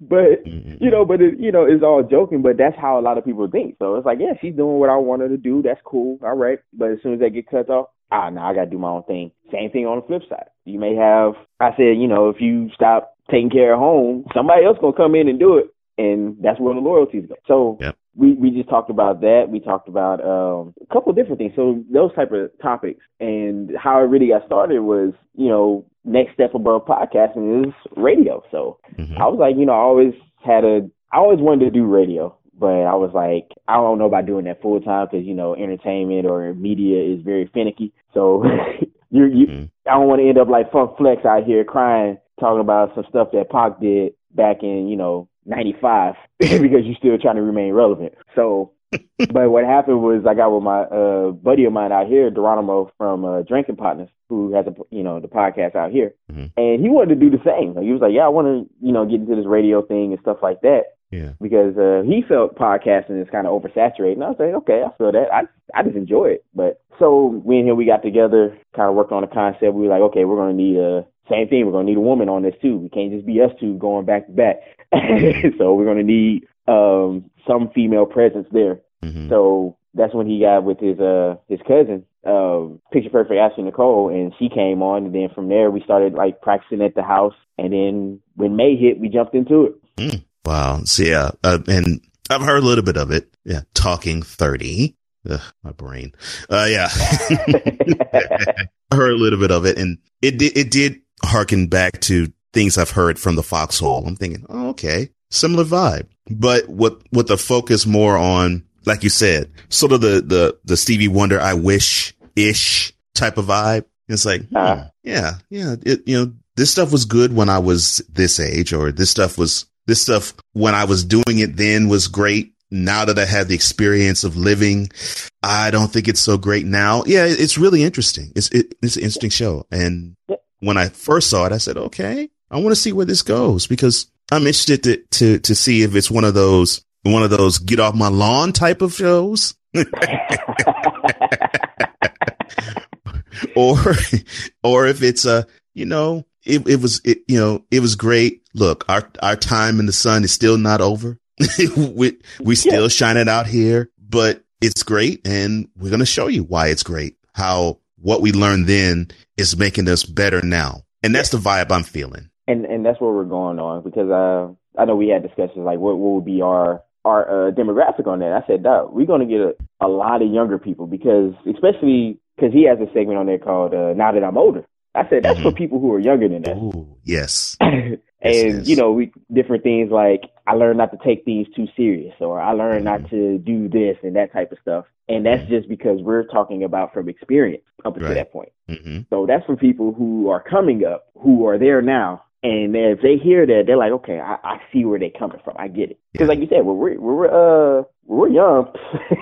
but you know, but it, you know, it's all joking. But that's how a lot of people think. So it's like, yeah, she's doing what I want her to do. That's cool. All right. But as soon as they get cut off, ah, now I got to do my own thing. Same thing on the flip side. You may have, I said, you know, if you stop taking care of home, somebody else gonna come in and do it, and that's where the loyalties go. So yep. we we just talked about that. We talked about um, a couple of different things. So those type of topics and how it really got started was, you know, next step above podcasting is radio. So mm-hmm. I was like, you know, I always had a, I always wanted to do radio but I was like, I don't know about doing that full time because you know entertainment or media is very finicky. So you, you, mm-hmm. I don't want to end up like Funk Flex out here crying, talking about some stuff that Pac did back in you know '95 because you're still trying to remain relevant. So, but what happened was I got with my uh, buddy of mine out here, Geronimo from uh, Drinking Partners, who has a you know the podcast out here, mm-hmm. and he wanted to do the same. Like, he was like, "Yeah, I want to you know get into this radio thing and stuff like that." Yeah. Because uh, he felt podcasting is kind of oversaturated. And I was like, okay, I feel that. I I just enjoy it. But so we and him we got together, kind of worked on a concept. We were like, okay, we're gonna need a same thing. We're gonna need a woman on this too. We can't just be us two going back to back. so we're gonna need um some female presence there. Mm-hmm. So that's when he got with his uh his cousin, um, Picture Perfect Ashley Nicole, and she came on. And then from there we started like practicing at the house. And then when May hit, we jumped into it. Mm. Wow. So yeah, uh, and I've heard a little bit of it. Yeah, talking thirty. Ugh, my brain. Uh, yeah, I heard a little bit of it, and it did. It did harken back to things I've heard from the Foxxhole. I'm thinking, oh, okay, similar vibe, but what with the focus more on, like you said, sort of the the the Stevie Wonder, I wish ish type of vibe. It's like, hmm, uh, yeah, yeah, it, you know, this stuff was good when I was this age, or this stuff was this stuff when I was doing it then was great. Now that I have the experience of living, I don't think it's so great now. Yeah, it's really interesting. It's it, it's an interesting show. And when I first saw it, I said, okay, I want to see where this goes because I'm interested to, to, to see if it's one of those, one of those get off my lawn type of shows. or, or if it's a, you know, it, it was, it, you know, it was great. Look, our, our time in the sun is still not over. we, we still yeah. shine it out here, but it's great. And we're going to show you why it's great. How what we learned then is making us better now. And that's the vibe I'm feeling. And, and that's where we're going on because, uh, I know we had discussions like what, what would be our our uh, demographic on that. I said, Dog, we're gonna get a, a lot of younger people because, especially because he has a segment on there called uh, "Now That I'm Older." I said that's mm-hmm. for people who are younger than us. Ooh, yes. and yes, you know, we different things like I learned not to take things too serious, or I learned mm-hmm. not to do this and that type of stuff. And that's mm-hmm. just because we're talking about from experience up until right. that point. Mm-hmm. So that's for people who are coming up, who are there now, and if they hear that, they're like, okay, I, I see where they're coming from. I get it. Because like you said, when we're, when we're, uh, when we're young,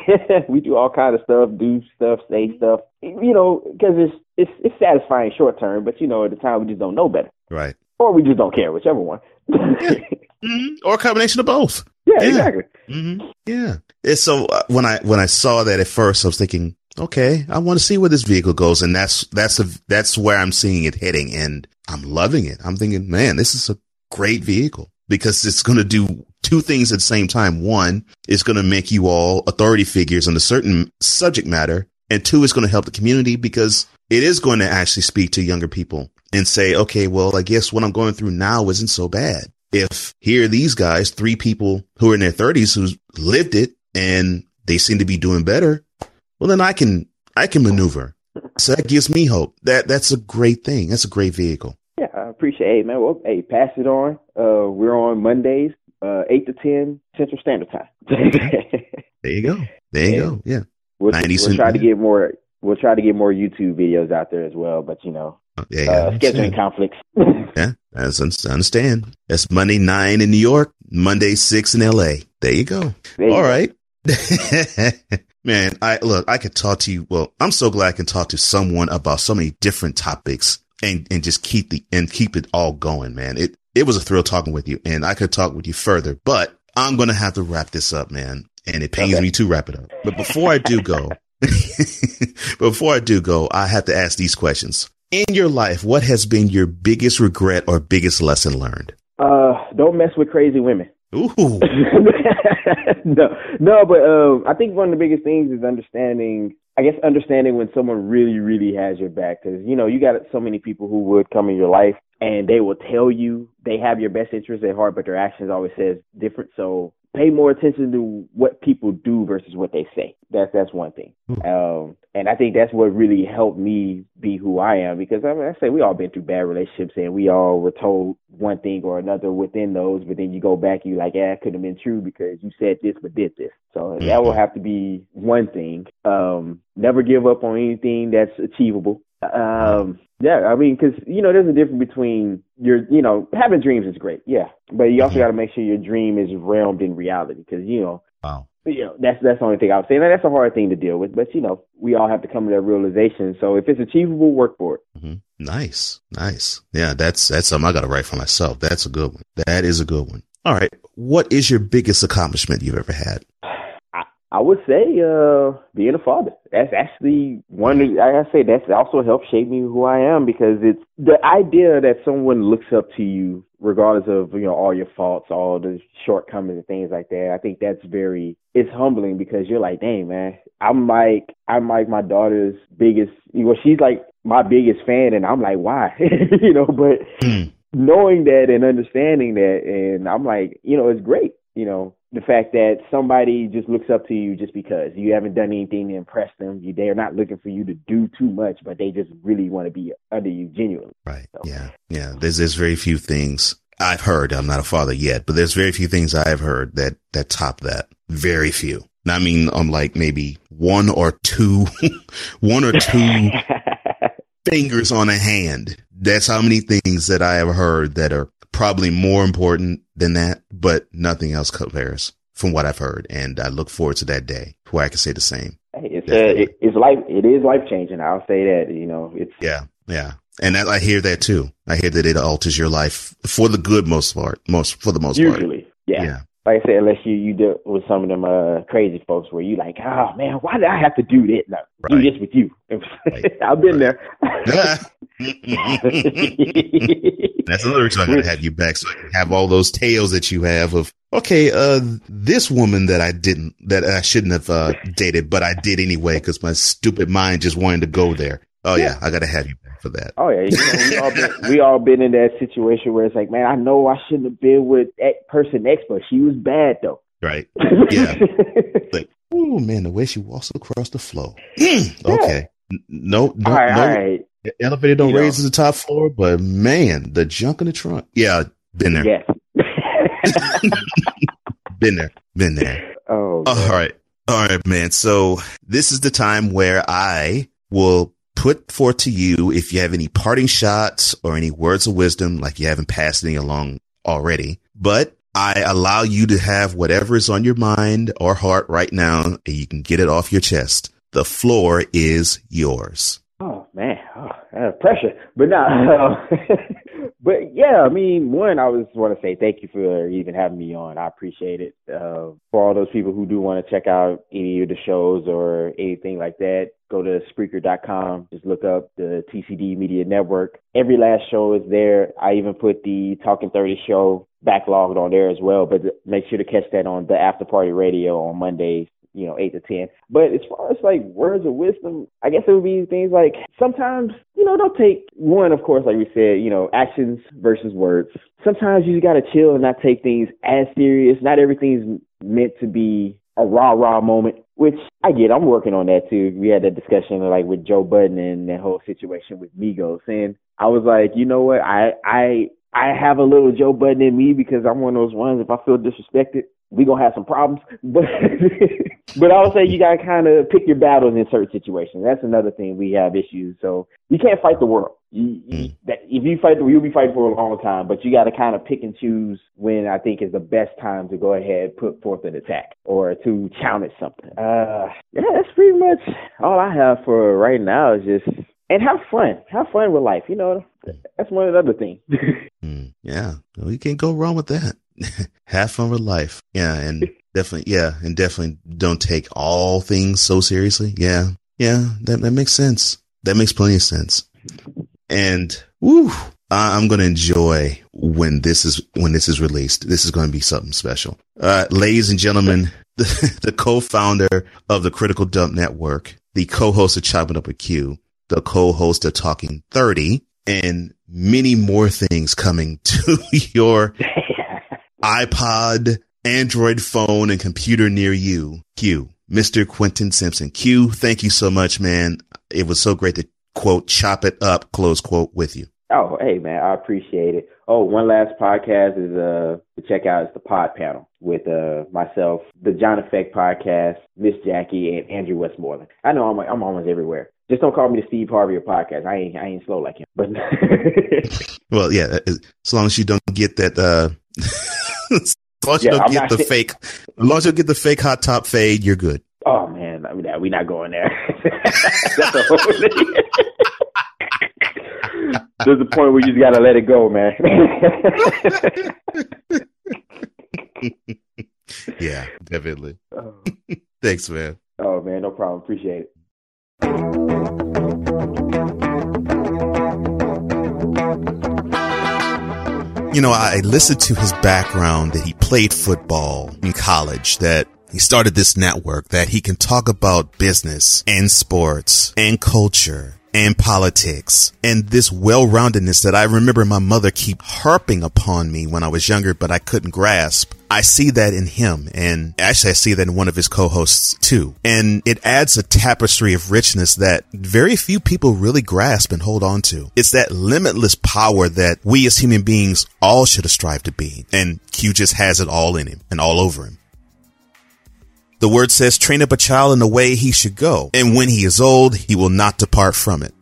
we do all kind of stuff, do stuff, say stuff, you know, because it's, it's, it's satisfying short term, but you know, at the time we just don't know better. Right. Or we just don't care, whichever one. yeah. mm-hmm. Or a combination of both. Yeah, yeah. exactly. Mm-hmm. Yeah. And so uh, when I, when I saw that at first, I was thinking, okay, I want to see where this vehicle goes. And that's, that's, a, that's where I'm seeing it heading. And I'm loving it. I'm thinking, man, this is a great vehicle because it's going to do two things at the same time. One, it's going to make you all authority figures on a certain subject matter. And two, it's going to help the community because it is going to actually speak to younger people and say, okay, well, I guess what I'm going through now isn't so bad. If here these guys, three people who are in their thirties who lived it and they seem to be doing better, well, then I can, I can maneuver. So that gives me hope. That that's a great thing. That's a great vehicle. Yeah, I appreciate it, man. Well, hey, pass it on. Uh, we're on Mondays, uh, eight to ten Central Standard Time. there you go. There you go. Yeah. We'll, we'll try to get more. We'll try to get more YouTube videos out there as well. But you know, oh, yeah, uh, scheduling conflicts. yeah, as I understand. That's Monday nine in New York, Monday six in L.A. There you go. There you All go. right. Man, I look, I could talk to you. Well, I'm so glad I can talk to someone about so many different topics and, and just keep the, and keep it all going, man. It, it was a thrill talking with you and I could talk with you further, but I'm going to have to wrap this up, man. And it pains okay. me to wrap it up. But before I do go, before I do go, I have to ask these questions. In your life, what has been your biggest regret or biggest lesson learned? Uh, don't mess with crazy women. Ooh. no, no, but um, I think one of the biggest things is understanding. I guess understanding when someone really, really has your back, because you know you got so many people who would come in your life and they will tell you they have your best interest at heart, but their actions always says different. So pay more attention to what people do versus what they say. That's that's one thing. Hmm. Um, and I think that's what really helped me be who I am because I mean I say we all been through bad relationships and we all were told one thing or another within those, but then you go back you like, yeah, it could have been true because you said this but did this. So mm-hmm. that will have to be one thing. Um, never give up on anything that's achievable. Um, yeah, I mean, because you know, there's a difference between your, you know, having dreams is great, yeah, but you also mm-hmm. got to make sure your dream is realmed in reality, because you know, wow, you know, that's that's the only thing I would say. And that's a hard thing to deal with, but you know, we all have to come to that realization. So if it's achievable, work for it. Mm-hmm. Nice, nice, yeah, that's that's something I got to write for myself. That's a good one. That is a good one. All right, what is your biggest accomplishment you've ever had? I would say uh being a father. That's actually one like I say that's also helped shape me who I am because it's the idea that someone looks up to you regardless of, you know, all your faults, all the shortcomings and things like that. I think that's very it's humbling because you're like, dang man, I'm like I'm like my daughter's biggest well, she's like my biggest fan and I'm like, why? you know, but hmm. knowing that and understanding that and I'm like, you know, it's great, you know, the fact that somebody just looks up to you just because you haven't done anything to impress them. You, they're not looking for you to do too much, but they just really want to be under you genuinely. Right. So. Yeah. Yeah. There's there's very few things I've heard. I'm not a father yet, but there's very few things I've heard that that top that. Very few. I mean, I'm like maybe one or two, one or two fingers on a hand. That's how many things that I have heard that are probably more important than that, but nothing else compares from what I've heard. And I look forward to that day where I can say the same. It's uh, it, it's life. It is life changing. I'll say that. You know, it's yeah, yeah. And I, I hear that too. I hear that it alters your life for the good, most part, most for the most usually, part. Yeah. yeah like I said, unless you you deal with some of them uh crazy folks where you like, oh man, why did I have to do this? No, right. do this with you. I've been right. there. That's another reason I'm gonna have you back, so I can have all those tales that you have of okay, uh, this woman that I didn't, that I shouldn't have uh, dated, but I did anyway because my stupid mind just wanted to go there. Oh yeah, yeah I gotta have you for that. Oh yeah, you know, we all been we all been in that situation where it's like, man, I know I shouldn't have been with that person X, but she was bad though. Right. Yeah. like, oh man, the way she walks across the floor. okay. No, no, all right, no. all right. The elevator don't You know. raise to the top floor, but man, the junk in the trunk. Yeah, been there. Yes. Been there. Been there. oh, All right. All right, man. So this is the time where I will put forth to you if you have any parting shots or any words of wisdom, like you haven't passed any along already. But I allow you to have whatever is on your mind or heart right now, and you can get it off your chest. The floor is yours. Oh man, oh, that's pressure. But no, but yeah, I mean, one, I just want to say thank you for even having me on. I appreciate it. Uh, for all those people who do want to check out any of the shows or anything like that, go to Spreaker.com. Just look up the TCD Media Network. Every last show is there. I even put the Talking 30 show backlogged on there as well. But make sure to catch that on the After Party Radio on Mondays you know, eight to ten. But as far as like words of wisdom, I guess it would be things like sometimes, you know, don't take one, of course, like we said, you know, actions versus words. Sometimes you just gotta chill and not take things as serious. Not everything's meant to be a rah rah moment, which I get. I'm working on that too. We had that discussion like with Joe Budden and that whole situation with Migos, and I was like, you know what, I I I have a little Joe Budden in me because I'm one of those ones. If I feel disrespected, we gonna have some problems. But but I would say you gotta kind of pick your battles in certain situations. That's another thing we have issues. So you can't fight the world. You, you, that, if you fight the, you'll be fighting for a long time. But you got to kind of pick and choose when I think is the best time to go ahead put forth an attack or to challenge something. Uh, yeah, that's pretty much all I have for right now. Is just and have fun. Have fun with life. You know, that's one of the other things. Mm, yeah, well, you can't go wrong with that. have fun with life. Yeah, and definitely, yeah, and definitely don't take all things so seriously. Yeah, yeah, that that makes sense. That makes plenty of sense. And woo, I'm to enjoy when this is when this is released. This is to be something special. Uh, ladies and gentlemen, the, the co-founder of the Critical Dump Network, the co-host of Chopping Up a Q, the co-host of Talking 30, and many more things coming to your iPod, Android phone, and computer near you. Q, Mr. Quentin Simpson. Q, thank you so much, man. It was so great to quote, chop it up, close quote with you. Oh, hey man, I appreciate it. Oh, one last podcast is uh to check out is the Pod Panel with uh myself, the John Effect podcast, Miss Jackie, and Andrew Westmoreland. I know I'm I'm almost everywhere. Just don't call me the Steve Harvey of podcast. I ain't I ain't slow like him. But well, yeah, as long as you don't get that. uh As long as you don't I'm get the saying- fake, as long as you get the fake hot top fade, you're good. oh man, I mean, we're not going there. That's a whole thing. There's a point where you just gotta let it go, man. Yeah, definitely. oh, Thanks, man. oh man, no problem. Appreciate it. You know, I listened to his background that he played football in college, that he started this network, that he can talk about business and sports and culture and politics and this well-roundedness that I remember my mother keep harping upon me when I was younger, but I couldn't grasp. I see that in him and actually I see that in one of his co-hosts too. And it adds a tapestry of richness that very few people really grasp and hold on to. It's that limitless power that we as human beings all should strive to be. And Q just has it all in him and all over him. The word says, train up a child in the way he should go. And when he is old, he will not depart from it.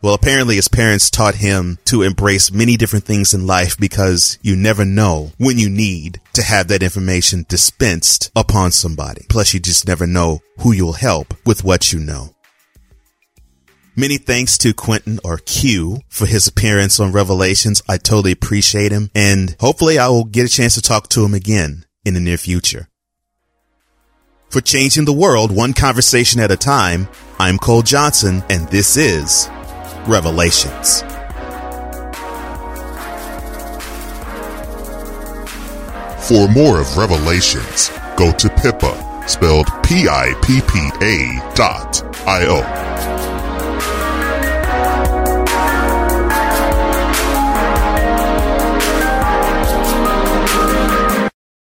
Well, apparently his parents taught him to embrace many different things in life because you never know when you need to have that information dispensed upon somebody. Plus you just never know who you'll help with what you know. Many thanks to Quentin or Q for his appearance on Revelations. I totally appreciate him and hopefully I will get a chance to talk to him again in the near future. For changing the world one conversation at a time, I'm Cole Johnson and this is Revelations. For more of Revelations, go to Pippa, spelled P-I-P-P-A dot I-O.